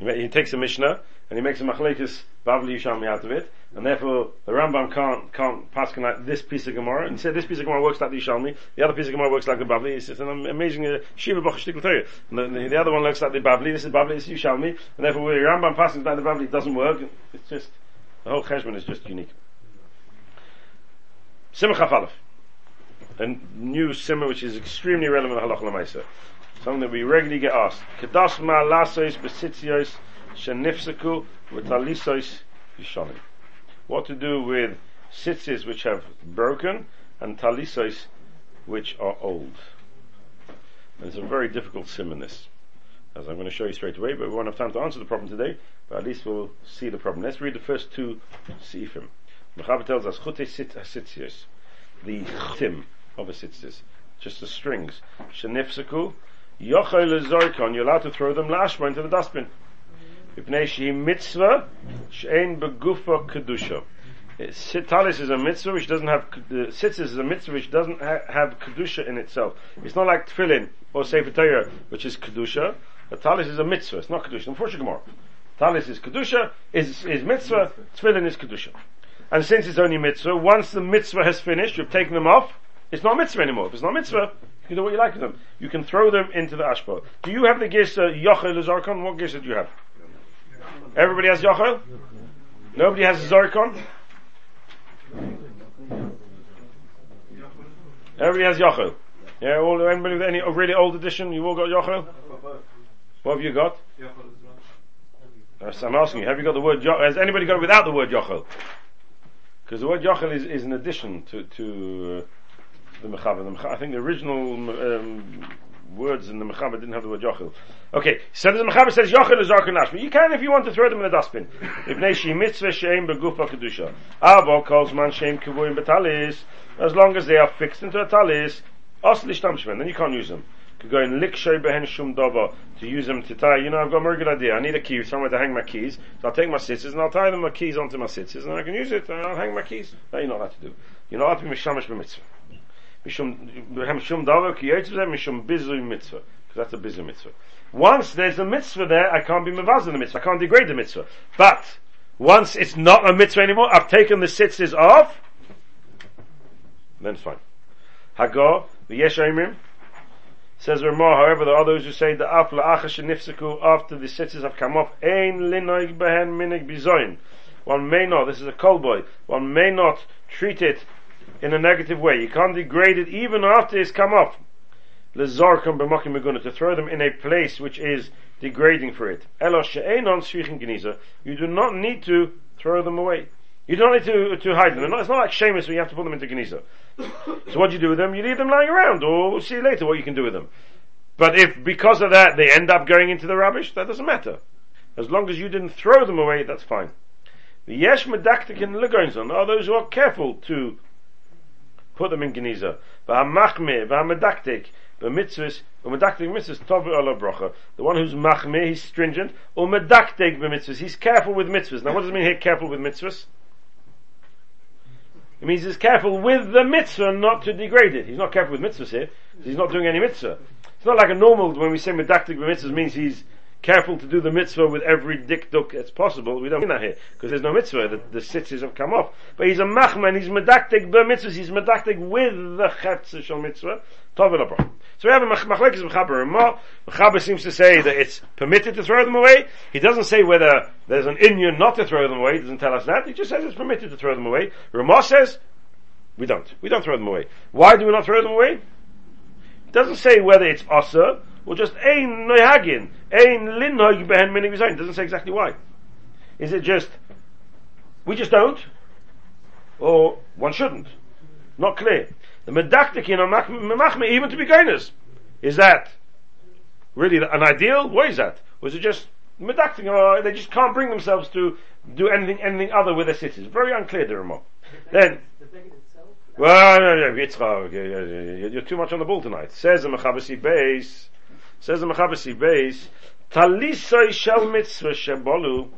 He takes a Mishnah and he makes a machlekes Bavli Yishalmi out of it, and therefore the Rambam can't can't pass like this piece of Gemara. And he said this piece of Gemara works like the Yishalmi, the other piece of Gemara works like the Bavli. It's just an amazing uh, Shiva Bach Shtikl Torah. And the, the, the other one looks like the Bavli. This is Bavli. This is Yishalmi, and therefore where the Rambam passes like the Bavli doesn't work. It's just the whole cheshbon is just unique. Simcha Falaf. A new simmer which is extremely relevant to Halach Lamaisa. Something that we regularly get asked. Kedas ma lasois besitzios shenifseku v'talisois yishonim. What to do with sitzis which have broken and talisois which are old. And it's a very difficult sim this. As I'm going to show you straight away, but we won't have time to answer the problem today, but at least we'll see the problem. Let's read the first two seifim. Mechaber tells us, chute sit sitzios. The chtim of a sitzis. Just the strings. Shenifseku Yochel lezorkon, you're allowed to throw them lashma into the dustbin. Ipnei shehi mitzvah, she'en begufa kedusha. Talis is a mitzvah which doesn't have, the uh, sitzis is a mitzvah which doesn't ha- have kedusha in itself. It's not like tefillin or sefer Torah, which is kedusha. A talis is a mitzvah, it's not kedusha. Unfortunately, Gemara. Talis is kedusha, is, is mitzvah, tefillin is kedusha. And since it's only mitzvah, once the mitzvah has finished, you've taken them off, it's not mitzvah anymore. If it's not mitzvah, you can do what you like with them. You can throw them into the ashpa. Do you have the gisa yochel zarkon? What gisa do you have? Everybody has yochel? Nobody has zarkon? Everybody has yochel. Yeah, all, anybody with any really old edition, you all got yochel? What have you got? I'm asking you, have you got the word? Has anybody got it without the word yochel? Because the word yochel is, is an addition to, to uh, the mechaber. I think the original um, words in the mechaber didn't have the word yochel. Okay, so the mechaber says yochel is arkan but you can if you want to throw them in the dustbin. [LAUGHS] If neshi mitzvah sheim begufa kedusha. Avo calls man sheim kivuim betalis. As long as they are fixed into a talis, osli shtamshmen, then you can't use them. Could go in likshay behen shum dava to use them to tie. You know, I've got a very good idea. I need a key somewhere to hang my keys. So I'll take my sitters and I'll tie them my keys onto my sitters and I can use it and I'll hang my keys. That you're not allowed to do. You're not allowed to be mishamish b'mitzvah. Because that's a bizu mitzvah. Once there's a mitzvah there, I can't be mevaz in the mitzvah. I can't degrade the mitzvah. But once it's not a mitzvah anymore, I've taken the sitters off, then it's fine. Hagor, the yesh Says Ramah, however, there are those who say the afla after the sitters have come off, ein linoig behen minig bizoin. One may not, this is a cold boy, one may not treat it in a negative way. You can't degrade it even after it's come off. Lezarkam b'makim meguna, to throw them in a place which is degrading for it. Elo she'enon. You do not need to throw them away. You don't need to, to hide them. Not, it's not like shaimos where you have to put them into Geniza. so what do you do with them? You leave them lying around, or we'll see later what you can do with them. But if because of that they end up going into the rubbish, that doesn't matter. As long as you didn't throw them away, that's fine. The yesh medaktik in legonzon are those who are careful to put them in Geniza. V'hamachme, v'hamedaktik, b'mitzvahs, v'medaktik mitzvahs, tov ala bracha. The one who's machme, he's stringent, or medaktik b'mitzvahs, he's careful with mitzvahs. Now what does it mean here, careful with mitzvahs? It means he's careful with the mitzvah not to degrade it. He's not careful with mitzvahs here. He's not doing any mitzvah. It's not like a normal, when we say medaktik mitzvahs means he's careful to do the mitzvah with every dikduk that's possible. We don't mean that here, because there's no mitzvah. The, the sitzes have come off. But he's a machman, he's medaktik mitzvahs, he's medaktik with the chetz shal mitzvah. So we have a machlekes Ramah. Mechaber seems to say that it's permitted to throw them away. He doesn't say whether there's an inyan not to throw them away. He doesn't tell us that. He just says it's permitted to throw them away. Ramah says we don't. We don't throw them away. Why do we not throw them away? It doesn't say whether it's asa or just ein noyhagin, ein linhag behen minig It doesn't say exactly why. Is it just we just don't? or one shouldn't. Not clear. The medaktikin memachme even to be gainers. Is that really an ideal? What is that? Was it just medaktik or they just can't bring themselves to do anything anything other with their cities? Very unclear, the remark. Then well, Yitzchak, you're too much on the ball tonight. Says the Mechabasi base, says the Mechabasi base, Talisoi shel mitzvah shebolu,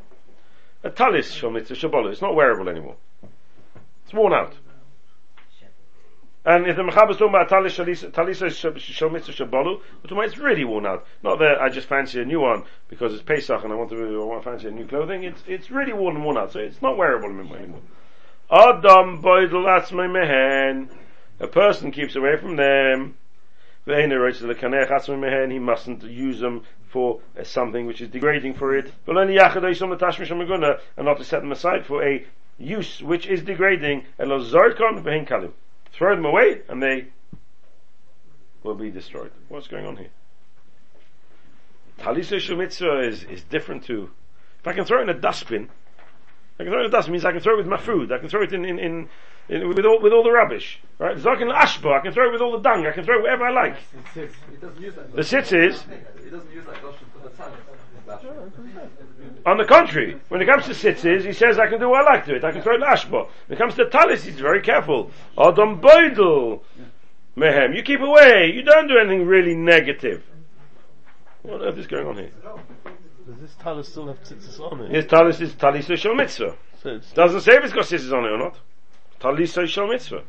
a talis shel mitzvah shebolu, it's not wearable anymore. It's worn out. And if the Mechaber is talking about Talisa Shel Mitzvah Shabbalu, it's really worn out. Not that I just fancy a new one because it's Pesach and I want to, I want to fancy a new clothing. It's, it's really worn and worn out, so it's not wearable anymore. Adam boidel atzmei mehen. A person keeps away from them. He mustn't use them for uh, something which is degrading for it. But only And not to set them aside for a use which is degrading. Throw them away and they will be destroyed. What's going on here? Talisa mitzvah is, is different to, if I can throw in a dustbin, I can throw it in the dust. It means I can throw it with my food. I can throw it in, in, in, in with all with all the rubbish. Right? Zarkin ashba. I can throw it with all the dung. I can throw it wherever I like. The sitz is. On the contrary, when it comes to sitzes, he says I can do what I like to it. I can throw it in ashba. When it comes to talis, he's very careful. Adam boidel. Mehem, you keep away. You don't do anything really negative. What on earth is going on here? Does this talis still have tzitzis on it? His talis is talis shel mitzvah. So it's Doesn't say if it's got tzitzis on it or not. Talis shel mitzvah.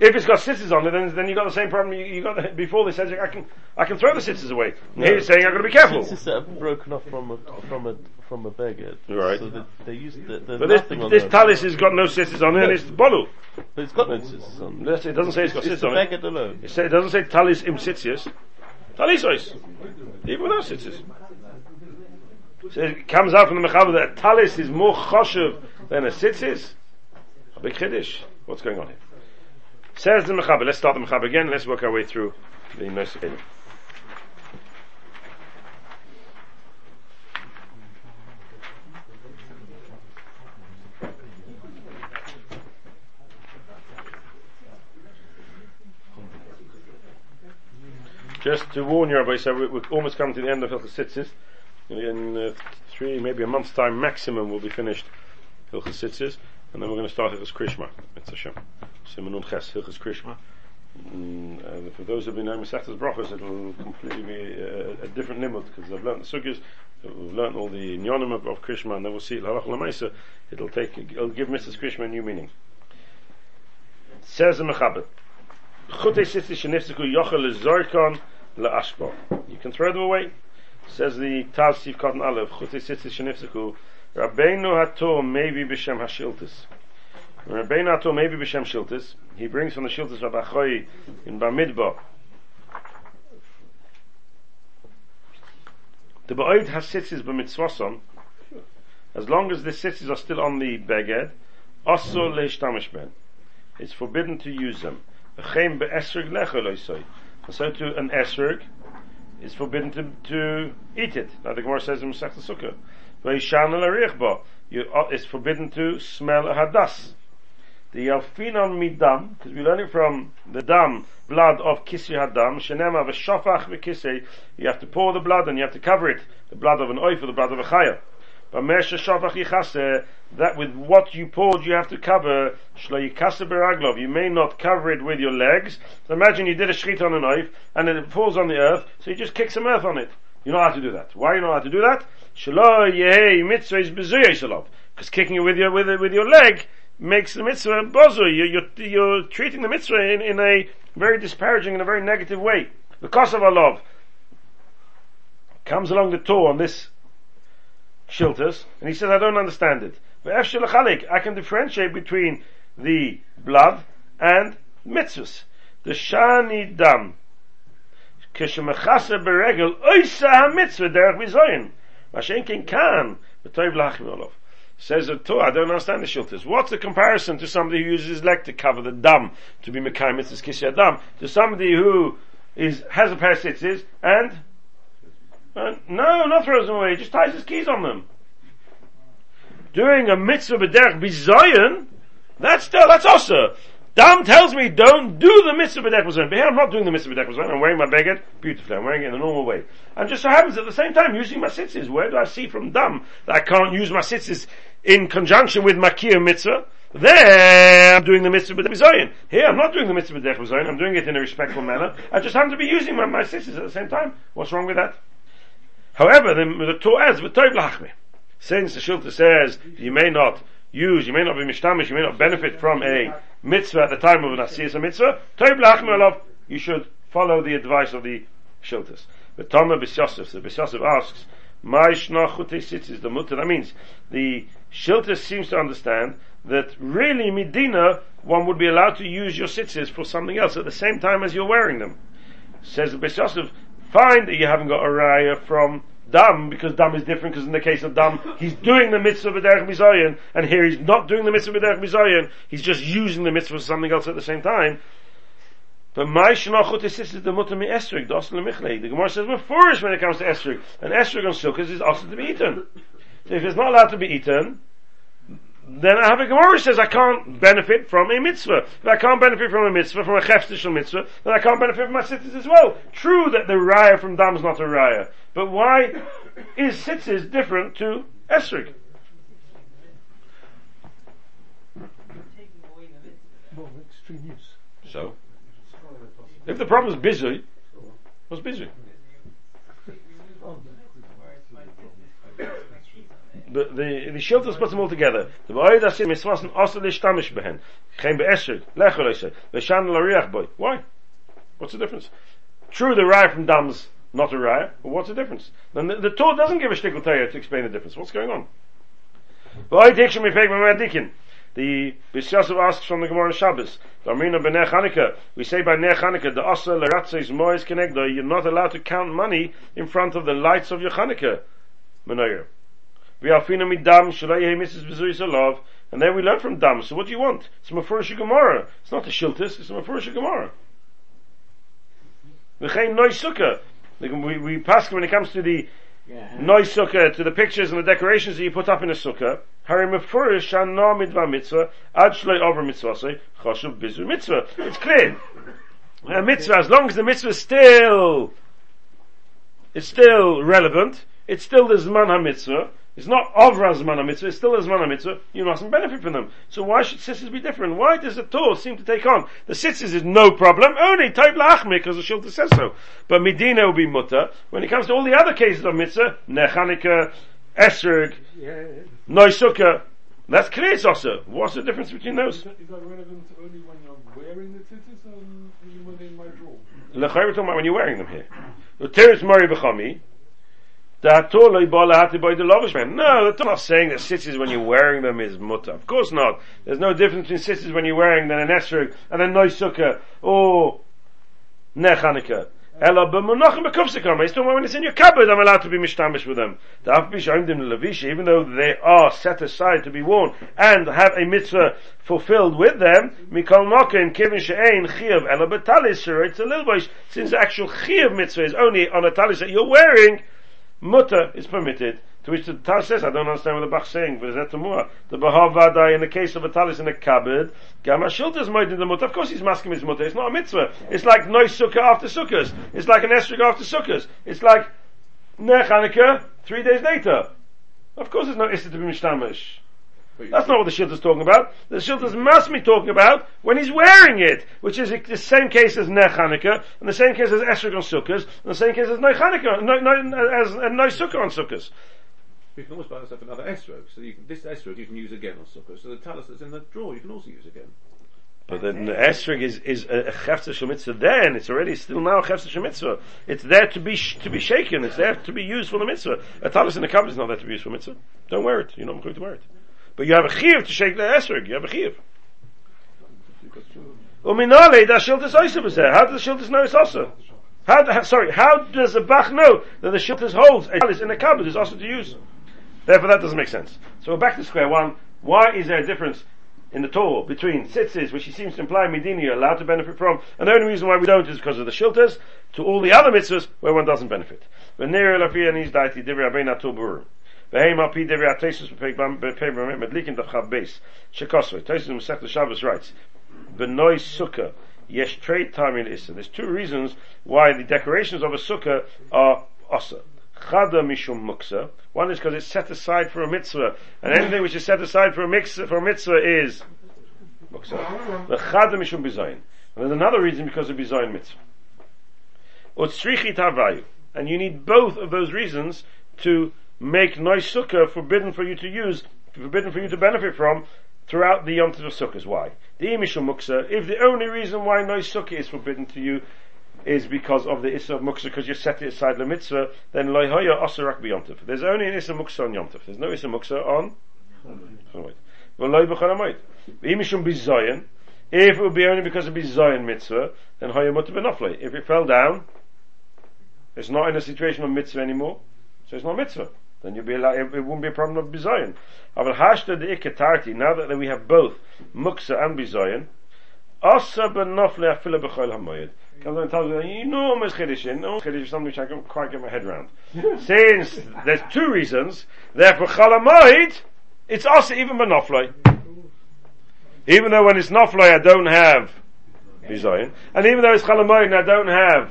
If it's got sitters on it, then, then you got the same problem you, you got the, before. They said I can I can throw the sitters away. And here he's saying I've got to be careful. tzitzis that are broken off from a from a from a beged. Right. So they, they use the, But this nothing on this talis has got no sitters on it, and it's bolu. But it's got no tzitzis on. That's- It doesn't say it's got It's sitters on it. beged alone. It, say, it doesn't say talis im sitzius. Talisois. Even without sitters. So it comes out from the mechaber that talis is more choshev than a sitzis. A big chiddush. What's going on here? Says the mechaber. Let's start the mechaber again. Let's work our way through the Nosei. Just to warn you, Rabbi, so we- we're almost coming to the end of Hilchas Sitzis. In uh, three, maybe a month's time maximum, we'll be finished Hilchas Sitzis, and then we're going to start Hilchas Krishma. It's Hashem. Simonun Ches, Hilchas Krishma. Mm, and for those who have been knowing Masechtas Brachos, it'll completely be a, a different limud because they've learned the sugyas, we've learned all the nyonim of, of Krishma, and then we'll see Halach Lamaisa. It'll take, it'll give Mrs. Krishma a new meaning. Says the Mechaber. Chutei Sitzis Shenifziku Yochel Zorkon Le'ashbo. You can throw them away. Says the Taz Siv Cotton Aleph. Chutei Sitzis Shenifziku Rabbeinu Hator maybe b'shem Hashiltis. Rabbeinu Hator maybe b'shem Shiltis. He brings from the Shiltis of Achoi in Bamidbar. The Ba'oid has sitzis b'mitzvoson. As long as the sitzis are still on the beged, Osor le'ishtamish ben. It's forbidden to use them. V'chein be'esrog lecho loisoi. So to an esrog, it's forbidden to, to eat it. Now the Gemara says in Masech Sukkah. You, uh, it's forbidden to smell a hadas. The yalfinon midam, because we learn it from the dam, blood of kisri hadam, shenema v'shofach v'kisri, you have to pour the blood and you have to cover it, the blood of an oif or the blood of a chayah. That with what you poured you have to cover, you may not cover it with your legs. So imagine you did a shrit on a knife, and then it falls on the earth, so you just kick some earth on it. You know how to do that. Why you know how to do that? Because kicking it with your, with, with your leg, makes the mitzvah bozu. You, you're, you're treating the mitzvah in, in a very disparaging, in a very negative way. Because of our love, comes along the Tur on this shilters, and he says, I don't understand it. I can differentiate between the blood and mitzvahs. The shani dam. Kishemechase beregel, oisa ha-mitzvah derech bizoyin. Mashenkin kan, b'toiv lachim olav. Says the Tur, I don't understand the shilters. What's the comparison to somebody who uses his leg to cover the dam, to be Mekai Mitzvahs Kisya dam, to somebody who is, has a tzitzis, and, and, no, not throws them away, He just ties his keys on them. doing a mitzvah b'derech bizayin, that's still, that's also. Dam tells me don't do the mitzvah b'derech bizayin. But here I'm not doing the mitzvah b'derech bizayin. I'm wearing my beged beautifully. I'm wearing it in the normal way. And just so happens at the same time using my sitzes. Where do I see from Dam that I can't use my sitzes in conjunction with my kiyah mitzvah? There, I'm doing the mitzvah b'derech bizayin. Here, I'm not doing the mitzvah b'derech bizayin. I'm doing it in a respectful manner. I just happen to be using my, my sitzes at the same time. What's wrong with that? However, the, the Tur adds, v'toiv. Since the Shilta says you may not use, you may not be mishtamish, you may not benefit from a mitzvah at the time of an asiyas mitzvah, toiv lachme alav, you should follow the advice of the Shiltas. But Tama Beis Yosef, the Beis Yosef asks, my shnachute is the mutter. That means the Shiltas seems to understand that really Medina, one would be allowed to use your sitzes for something else at the same time as you're wearing them. Says the Beis Fine that you haven't got a raya from Dam, because Dam is different, because in the case of Dam, he's doing the mitzvah b'derech mizayin, and here he's not doing the mitzvah b'derech mizayin, he's just using the mitzvah for something else at the same time. But my shenachot is is the mutter mi esrig, the osel. The Gemara says we're foolish when it comes to esrig. And esrig on sukkahs is also to be eaten. So if it's not allowed to be eaten, then I have a Gemara says I can't benefit from a mitzvah. If I can't benefit from a mitzvah, from a chefstishal mitzvah, then I can't benefit from my sitters as well. True that the raya from dam is not a raya, but why is sitters different to esrig? Well, extreme use. So, if the problem is busy, what's busy? The the shiltas puts them all together. The that The Veshan l'riach boy. Why? What's the difference? True, the raya from Dam's not a raya, but what's the difference? Then the, the Torah doesn't give a shtickle to explain the difference. What's going on? Boy, takes me fake my the Beis Yosef asks from the Gemara Shabbos, Darmina b'nei Chanukah, we say by Neh Chanukah, the Asa l'ratzes mois kenegdo, you're not allowed to count money in front of the lights of your Chanukah menorah. V'alfina midam shalai Mrs. b'zuri salav. And then we learn from dam. So what do you want? It's a mafurish gemara. It's not a shiltis. It's a mafurish gemara. V'chein noi sukkah. We, we pass when it comes to the yeah. noi sukkah, to the pictures and the decorations that you put up in a sukkah. Hari mafurish anna midva mitzvah ad shloi over mitzvah say choshuv bizu mitzvah. It's clear. A mitzvah, as long as the mitzvah is still, is still relevant, it's still the zman mitzvah. It's not of Razman mitzvah, it's still a Zman mitzvah, you mustn't benefit from them. So why should sisters be different? Why does the Tur seem to take on? The sisters is no problem, only type la'achmi, because the Shilta says so. But Medina will be mutter. When it comes to all the other cases of mitzvah, Nechanika, Esrog, Noisukkah, that's clear also. What's the difference between those? Is that, is that relevant only when you're wearing the tzitzis and when they're in my drawer? L'chayr, we're talking about when you're wearing them here. Teretz Mori B'chami, no, that's not saying that sitters when you're wearing them is mutter. Of course not. There's no difference between sitters when you're wearing them than an esrog and a noisukkah or nechanika. Ella b'munachim b'kufsikam. He's talking about when it's in your cupboard, I'm allowed to be mishtamish with them. The even though they are set aside to be worn and have a mitzvah fulfilled with them, mikol mokin kivin she'ein chiyav ella b'talis it's a little since the actual chiyav mitzvah is only on a talis that you're wearing, mutter is permitted. To which the Tal says, I don't understand what the Bach saying, but is that? The Bahav Vadai, in the case of a talis in a cupboard, Gamma Shultas might in the mutter. Of course he's masking his mutter. It's not a mitzvah. It's like no sukkah after sukkahs. It's like an estrig after sukkahs. It's like Chanukah, three days later. Of course there's no issa to be mishtamish. That's not what the Shilta is talking about. The Shilta must be talking about when he's wearing it, which is the same case as Ner Chanukah, and the same case as Esrog on Sukkahs, and the same case as Noy Chanukah, no, no, as uh, Noy Sukkah on Sukkahs. You can always buy yourself another esrog, so you can, this esrog you can use again on sukkah. So the talus that's in the drawer you can also use again. But then the esrog is, is a, chefza shemitzvah then, it's already still now a chefza shemitzvah. It's there to be, sh- to be shaken, it's there to be used for the mitzvah. A talus in the cupboard is not there to be used for mitzvah. Don't wear it, you're not going to wear it. But you have a chiv to shake the esrog. You have a chiv. Uminale, that shiltas oisa was there. How does the shiltas know it's also? How, sorry, how does the Bach know that the shiltas holds a talis in the cupboard is also to use? Therefore that doesn't make sense. So we're back to square one. Why is there a difference in the Tur between tzitzis, which he seems to imply Medina you're allowed to benefit from, and the only reason why we don't is because of the shiltas, to all the other mitzvahs where one doesn't benefit. Vehem al pi devi atesis bepegam medlikin daf chav beis. Shekosva. Tesis in Masech Shabbos writes, Benoy sukkah. Yesh trade time in Issa. There's two reasons why the decorations of a sukkah are asa. Chada mishum muksa. One is because it's set aside for a mitzvah, and anything which is set aside for a mitzvah, for a mitzvah is muksa. The chada mishum bizayin. And there's another reason because of bizayin mitzvah. Utsrichi tavayu. And you need both of those reasons to make noise sukkah forbidden for you to use, forbidden for you to benefit from throughout the Yom Tov of Sukkahs. Why? The Imishum Muksa, if the only reason why noise sukkah is forbidden to you is because of the Issa of Muksa, because you set it aside the mitzvah, then Loihoya Asarak Yom There's only an Issa Muksa on Yom Tov. There's no Issa Muksa on if it would be only because of Bizayin mitzvah, then Hoya Benofle. If it fell down, it's not in a situation of mitzvah anymore, so it's not mitzvah. Then you'll be allowed, it, it won't be a problem of bizayin. Aval hashta de iketarti, now that we have both muksa and bizayin, asa benofle afila b'chol hamoyed. Comes and tells you, know enormous chiddush, enormous chiddush, something which I can't quite get my head around. [LAUGHS] Since there's two reasons, therefore chalamoid, it's asa even benofle. Even though when it's nofle I don't have bizayin, and even though it's chalamoid I don't have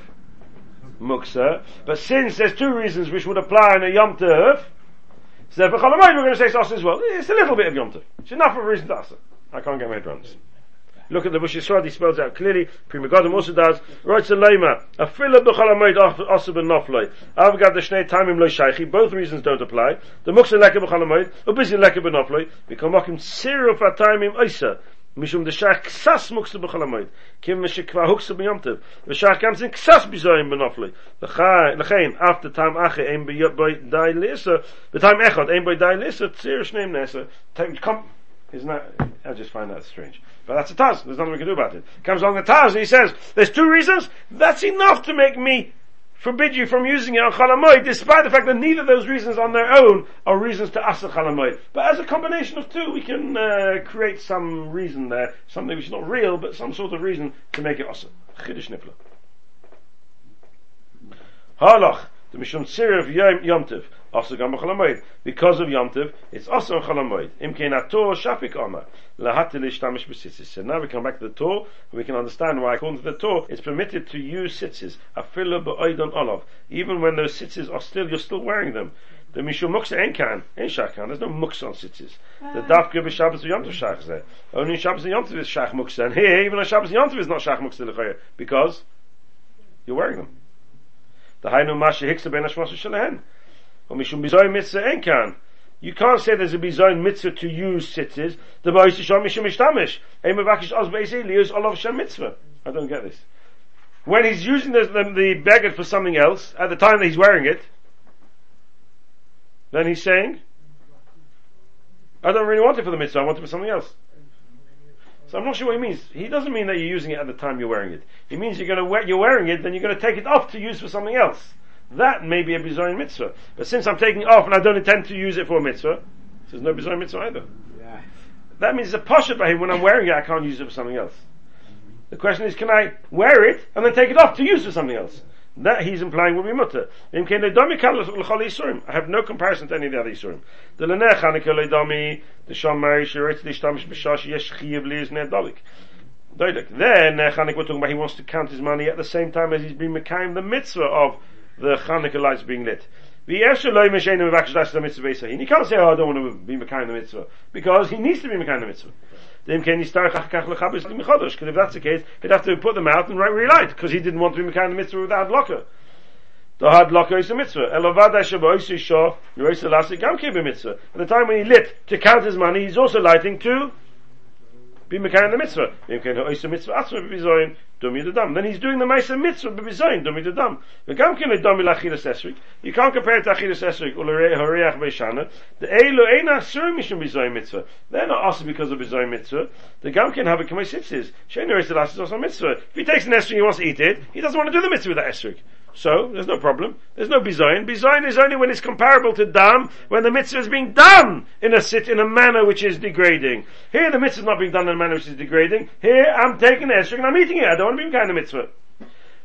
muksa. But since there's two reasons which would apply in a Yom Tov, so for Cholamayim we're going to say Sasa as well. It's a little bit of Yom Tov. It's enough of a reason to Asa. I can't get my head around this. Look at the Yisrael, he spells out clearly, Pri Megadim also does, Right to Lema, a fila b'chalamayit asa ben nofloi, avgad the shnei tamim lo shaychi, both reasons don't apply, the muksa leke b'chalamayit, ubisi leke ben nofloi, become mokim siru fatamim isa, משום דשאר קסס מוקס בחלמות kim mishikva huksa b'yomtiv v'shach gam zin ksas b'zoyim b'nofli l'chein af the time ache ein by dai lisa the time echot ein by dai lisa tzir shneim nesa come is not I just find that strange but that's a taz there's nothing we can do about it comes along the taz and he says there's two reasons that's enough to make me forbid you from using it on Chalamoid, despite the fact that neither of those reasons on their own are reasons to Asa Chalamoid. But as a combination of two, we can uh, create some reason there, something which is not real, but some sort of reason to make it Asa. Chiddush Nifla. Halach, the Mishum Sir of Yom Tiv. Also gam chalamoid. Because of yomtiv it's also on chalamoid. Im kein ator shafik. Lahatil ishtamish b'sitzis. So now we come back to the Tur, and we can understand why according to the Tur, it's permitted to use sitzis. Afilu b'oidon olav. Even when those sitzis are still, you're still wearing them. The mishum muksa ain't kan, ain't shachan. There's no muksa on sitzis. The ah. daf give Shabbos Yom Tov shach there. Only Shabbos Yom Tov is shach muksa, and here even on Shabbos Yom Tov is not shach muksa l'chayah because you're wearing them. The hainu masha hiksa ben hashmasa shalahen. You can't say there's a bizoy mitzvah to use sitters. The mitzvah. I don't get this. When he's using the, the, the beggar for something else, at the time that he's wearing it, then he's saying, I don't really want it for the mitzvah, I want it for something else. So I'm not sure what he means. He doesn't mean that you're using it at the time you're wearing it. He means you're to wear, you're wearing it, then you're to take it off to use for something else. That may be a bizayin mitzvah. But since I'm taking off and I don't intend to use it for a mitzvah, there's no bizayin mitzvah either. Yeah. That means it's a posher by him when I'm wearing it, I can't use it for something else. The question is, can I wear it and then take it off to use for something else? That he's implying will be mutter. I have no comparison to any of the other Yisurim. The Lenech Hanukkah Leidami, the Shamari, Shirit, the Shtamish Bishash, Yesh Chiyev Liz Nedolik. Then eh, Chanukah we're talking about he wants to count his money at the same time as he's being Mekayim the mitzvah of the Chanukah lights being lit. You can't say, oh, I don't want to be Mekayim the mitzvah. Because he needs to be Mekayim the mitzvah. Because if that's the case, he'd have to put them out and relight, because he didn't want to be Mekayim the mitzvah without locker. The hard locker is a mitzvah. At the time when he lit to count his money, he's also lighting to be mekayin the mitzvah. Dumi the dam. Then he's doing the ma'aser mitzvah b'bizoyin dumi the dam. V'gam ken dumi lachilas esrik. You can't compare it to achilas esrik u'lerei horiach beishana. The eilu eina sur mishum bizoyin mitzvah. They're not also because of bizoyin mitzvah. The gam ken have a kamei sitzis. Sheinu is also mitzvah. If he takes an esrik he wants to eat it, he doesn't want to do the mitzvah with that esrik. So, there's no problem. There's no bizayin. Bizayin is only when it's comparable to dam, when the mitzvah is being done in a sit, in a manner which is degrading. Here the mitzvah is not being done in a manner which is degrading. Here I'm taking the esrog and I'm eating it. I don't to be kind of mitzvah.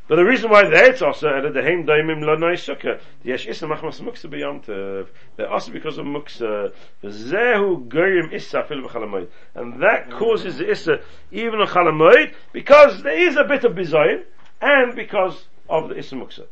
But the reason why there it's also at the heim daimim lo noy sukkah. The yesh issa machmas muksa beyond They're also because of muksa. Zehu goyim issa fil b'chalamoid. And that causes the issa even on chalamoid because there is a bit of bizayin and because of the issa muksa.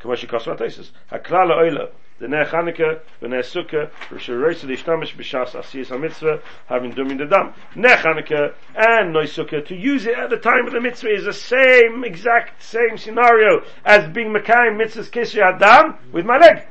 Kamashi kasra tesis. Haklal oila. The Ner Chanukah, the Ner Sukkah, Rosh Hashanah, the Ishtamish B'Shas Asiyas HaMitzvah, having dum in the dam. Ner Chanukah and Noy Sukkah, to use it at the time of the mitzvah is the same, exact same scenario as being Mekayim Mitzvah's Kisri Adam with my leg.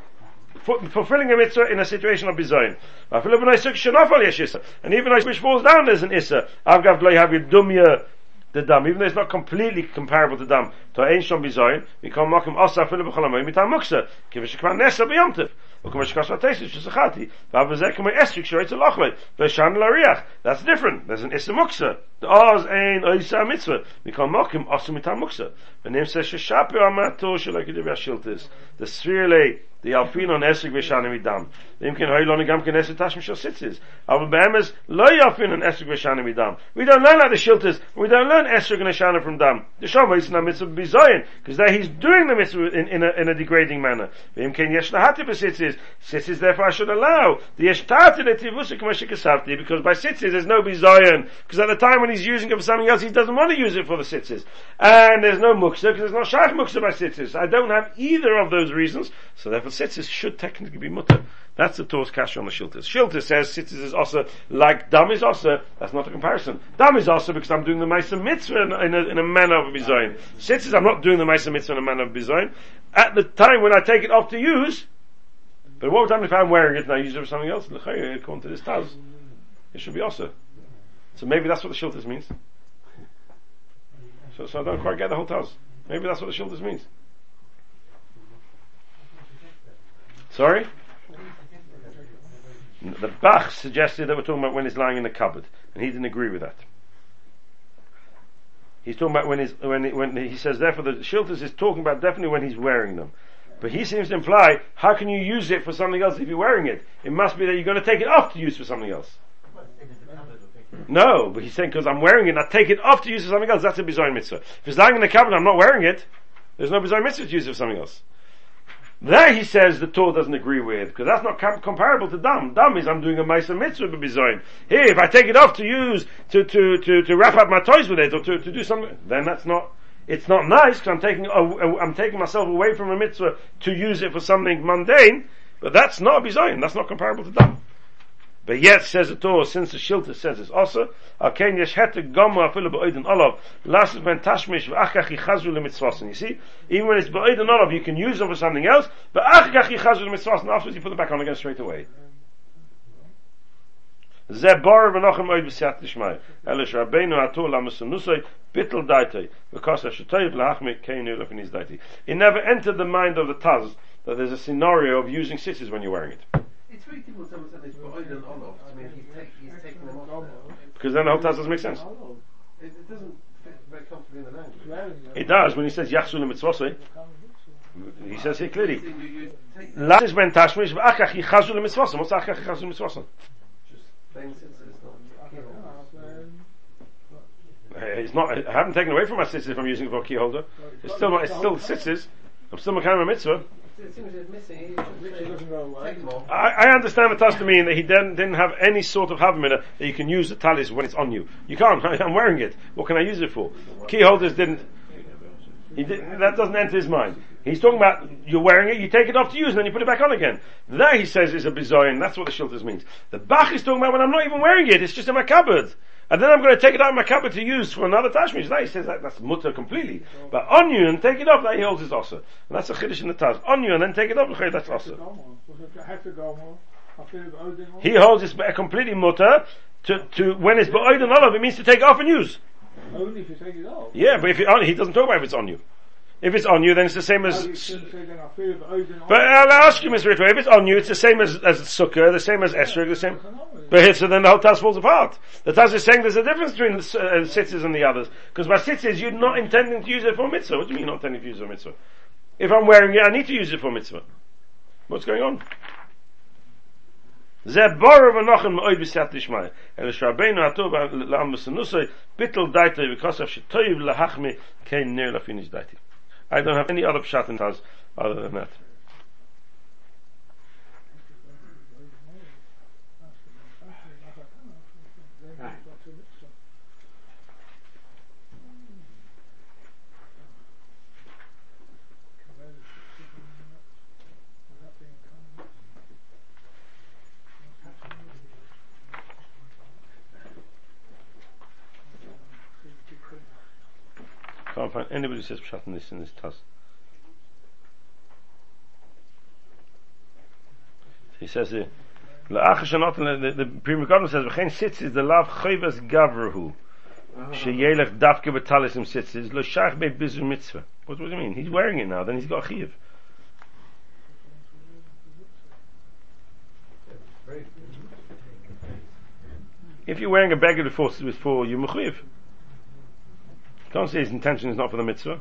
Fulfilling a mitzvah in a situation of bizayin. And even if which falls down, there's an issa. I've got to have your dumya the dam, even though it's not completely comparable to dam, to ein shom bizoyin, we call makim asa afilu b'chalamoy mitam muksa, kiv shekvan nesa b'yomtiv, וכל שקש לתייסס ששחתי, ואף זה כמו אסטריק שראית לוחלי, ושן לריח, that's different, there's an איסה מוקסה, אז אין איסה מצווה, מכל מוקים עשו מטעם מוקסה, ונמצא ששפר המטו שלא כדי והשילטס, the ספירלי, the alfin on esrig v'shana midam. Im ken hoy loni gam ken esrig tashim shel sitzes. Aber be'emes lo yalfin on esrig v'shana midam. We don't learn like the shilters. We don't learn esrig and shana from dam. The shama is in the mitzvah bizayin because there he's doing the mitzvah in, in, a, in a degrading manner. Im ken yesh lahati b'sitzes. Sitzes therefore I should allow. The yesh tati letivusik kasavti because by sitzes there's no bizayin because at the time when he's using it for something else he doesn't want to use it for the sitzes. And there's no muksa because there's no shach muksa by sitzes. I don't have either of those reasons. So therefore sitzes should technically be mutter. That's the Tur's kasha on the shiltis. Shiltis says sitzes is also like dam is also. That's not a comparison. Dam is also because I'm doing the ma'aser mitzvah in, in, a, in a manner of bizayin. Sitzes I'm not doing the ma'aser mitzvah in a manner of bizayin. At the time when I take it off to use, but what time if I'm wearing it and I use it for something else? According to this Taz, it should be also. So maybe that's what the shiltis means. So, so I don't quite get the whole. Maybe that's what the shiltis means. Sorry? The Bach suggested that we're talking about when he's lying in the cupboard, and he didn't agree with that. He's talking about when he's, when, he, when he says, therefore the shilters is talking about definitely when he's wearing them. But he seems to imply, how can you use it for something else if you're wearing it? It must be that you're going to take it off to use for something else. No, but he's saying because I'm wearing it, I take it off to use it for something else. That's a bizarre mitzvah. If it's lying in the cupboard, I'm not wearing it. There's no bizarre mitzvah to use it for something else. There he says the Tur doesn't agree with, because that's not com- comparable to Dam. Dam is I'm doing a Maisa Mitzvah B'Bizoin. Here, if I take it off to use, to, to, to, to wrap up my toys with it, or to, to do something, then that's not, it's not nice, because I'm taking, I'm taking myself away from a mitzvah to use it for something mundane, but that's not a Bizoin, that's not comparable to Dam. But yet, says the Tur, since the Shilta says it's also, Akein yesh hetek gomu afilu ba'oidin olav, lasu ben tashmish v'achach yichazru lemitzvasin. You see, even when it's ba'oidin olav, you can use them for something else, but achach yichazru lemitzvasin, afterwards you put them back on again straight away. ze bar und noch einmal besagt ich mal alles rabenu atu la musnusay bitel daite because i should tell you lach mit kein nur of his daite it never entered the mind of the taz that there's a scenario of using sixes when you're wearing it Difficult to understand this, but I don't know. I mean, he's, take, he's taking them off because then the whole doesn't make sense It, it doesn't fit very comfortably in the language. it does when he says yachsu lemitzvosei he says here clearly take Lasses ben tashmish v'achach yichazu lemitzvosei what's achach yichazu lemitzvosei just plain sense it's not. Uh, It's not. I haven't taken away from my sisters if I'm using it for a key holder. It's still. It's still sisters. I'm still making a mitzvah. It seems it's missing. He should doesn't go away. take them off. I, I understand the task to mean that he didn't, didn't have any sort of havamina that you can use the talis when it's on you. You can't. [LAUGHS] I'm wearing it. What can I use it for? Key holders didn't. He did, that doesn't enter his mind. He's talking about you're wearing it, you take it off to use, and then you put it back on again. That he says is a bizoyin. That's what the shilters means. The Bach is talking about when I'm not even wearing it. It's just in my cupboard. And then I'm going to take it out of my cupboard to use for another tashmish. That he says that, that's mutter completely. But on you and take it off, that he holds is also. And that's a chiddush in the Taz. On you and then take it off, that's also. He holds it's a completely mutter to, to, when it's ba'oid and olav, it means to take it off and use. Only if you take it off. Yeah, but if on, he doesn't talk about if it's on you. If it's on you, then it's the same as. But I'll ask you, Mr. Ritter, if it's on you, it's the same as as sukkah, the same as esrog, the same. But so then the whole task falls apart. The task is saying there's a difference between the uh, sitters and the others because by sitters you're not intending to use it for mitzvah. What do you mean you're not intending to use it for mitzvah? If I'm wearing it, I need to use it for mitzvah. What's going on? Oy bisat. El lam because of shtoyv lahachmi kein ner. I don't have any other pshat in Taz other than that. Can't find anybody who says pshat in this in this Taz. He says here, "La'ach shenot." The the Pri Megadim says, "V'chein sitz is the lav chayvas gavrahu." Sheyelech dafke betalis im sitz is lo shach be bizu mitzvah. What does it mean? He's wearing it now. Then he's got a chiyuv. If you're wearing a bag beggar before before you mechuyev, don't say his intention is not for the mitzvah.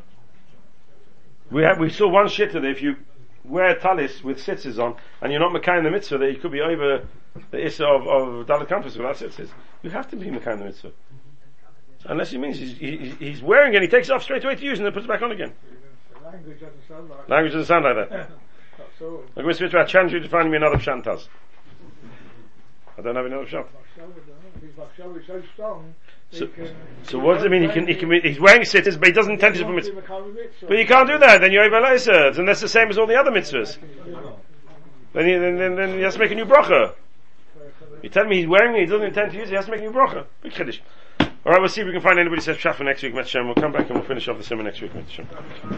We have, we saw one shit that if you wear talis with sitzes on and you're not Mekayim the mitzvah, that you could be over the issa of, of Dalit Campus without sitzes. You have to be Mekayim the mitzvah. Unless he means he's, he, he's wearing it, he takes it off straight away to use and then puts it back on again. Language doesn't sound like that. Language doesn't sound like that. I'm going to switch to challenge you to find me another pshantas. I don't have another is so strong. So- So what does it mean? He can, he can, he's wearing sitters, but he doesn't intend to He for wants mitzvah. to become a mitzvah. But you can't do that, then you're over Leisers, and that's the same as all the other mitzvahs. Then, he, then, then, then he has to make a new bracha. You tell me he's wearing it, he doesn't intend to use it, he has to make a new bracha. Big chiddush. Alright, we'll see if we can find anybody who says pshat for next week, Mitzvah. We'll come back and we'll finish off the sermon next week, Mitzvah.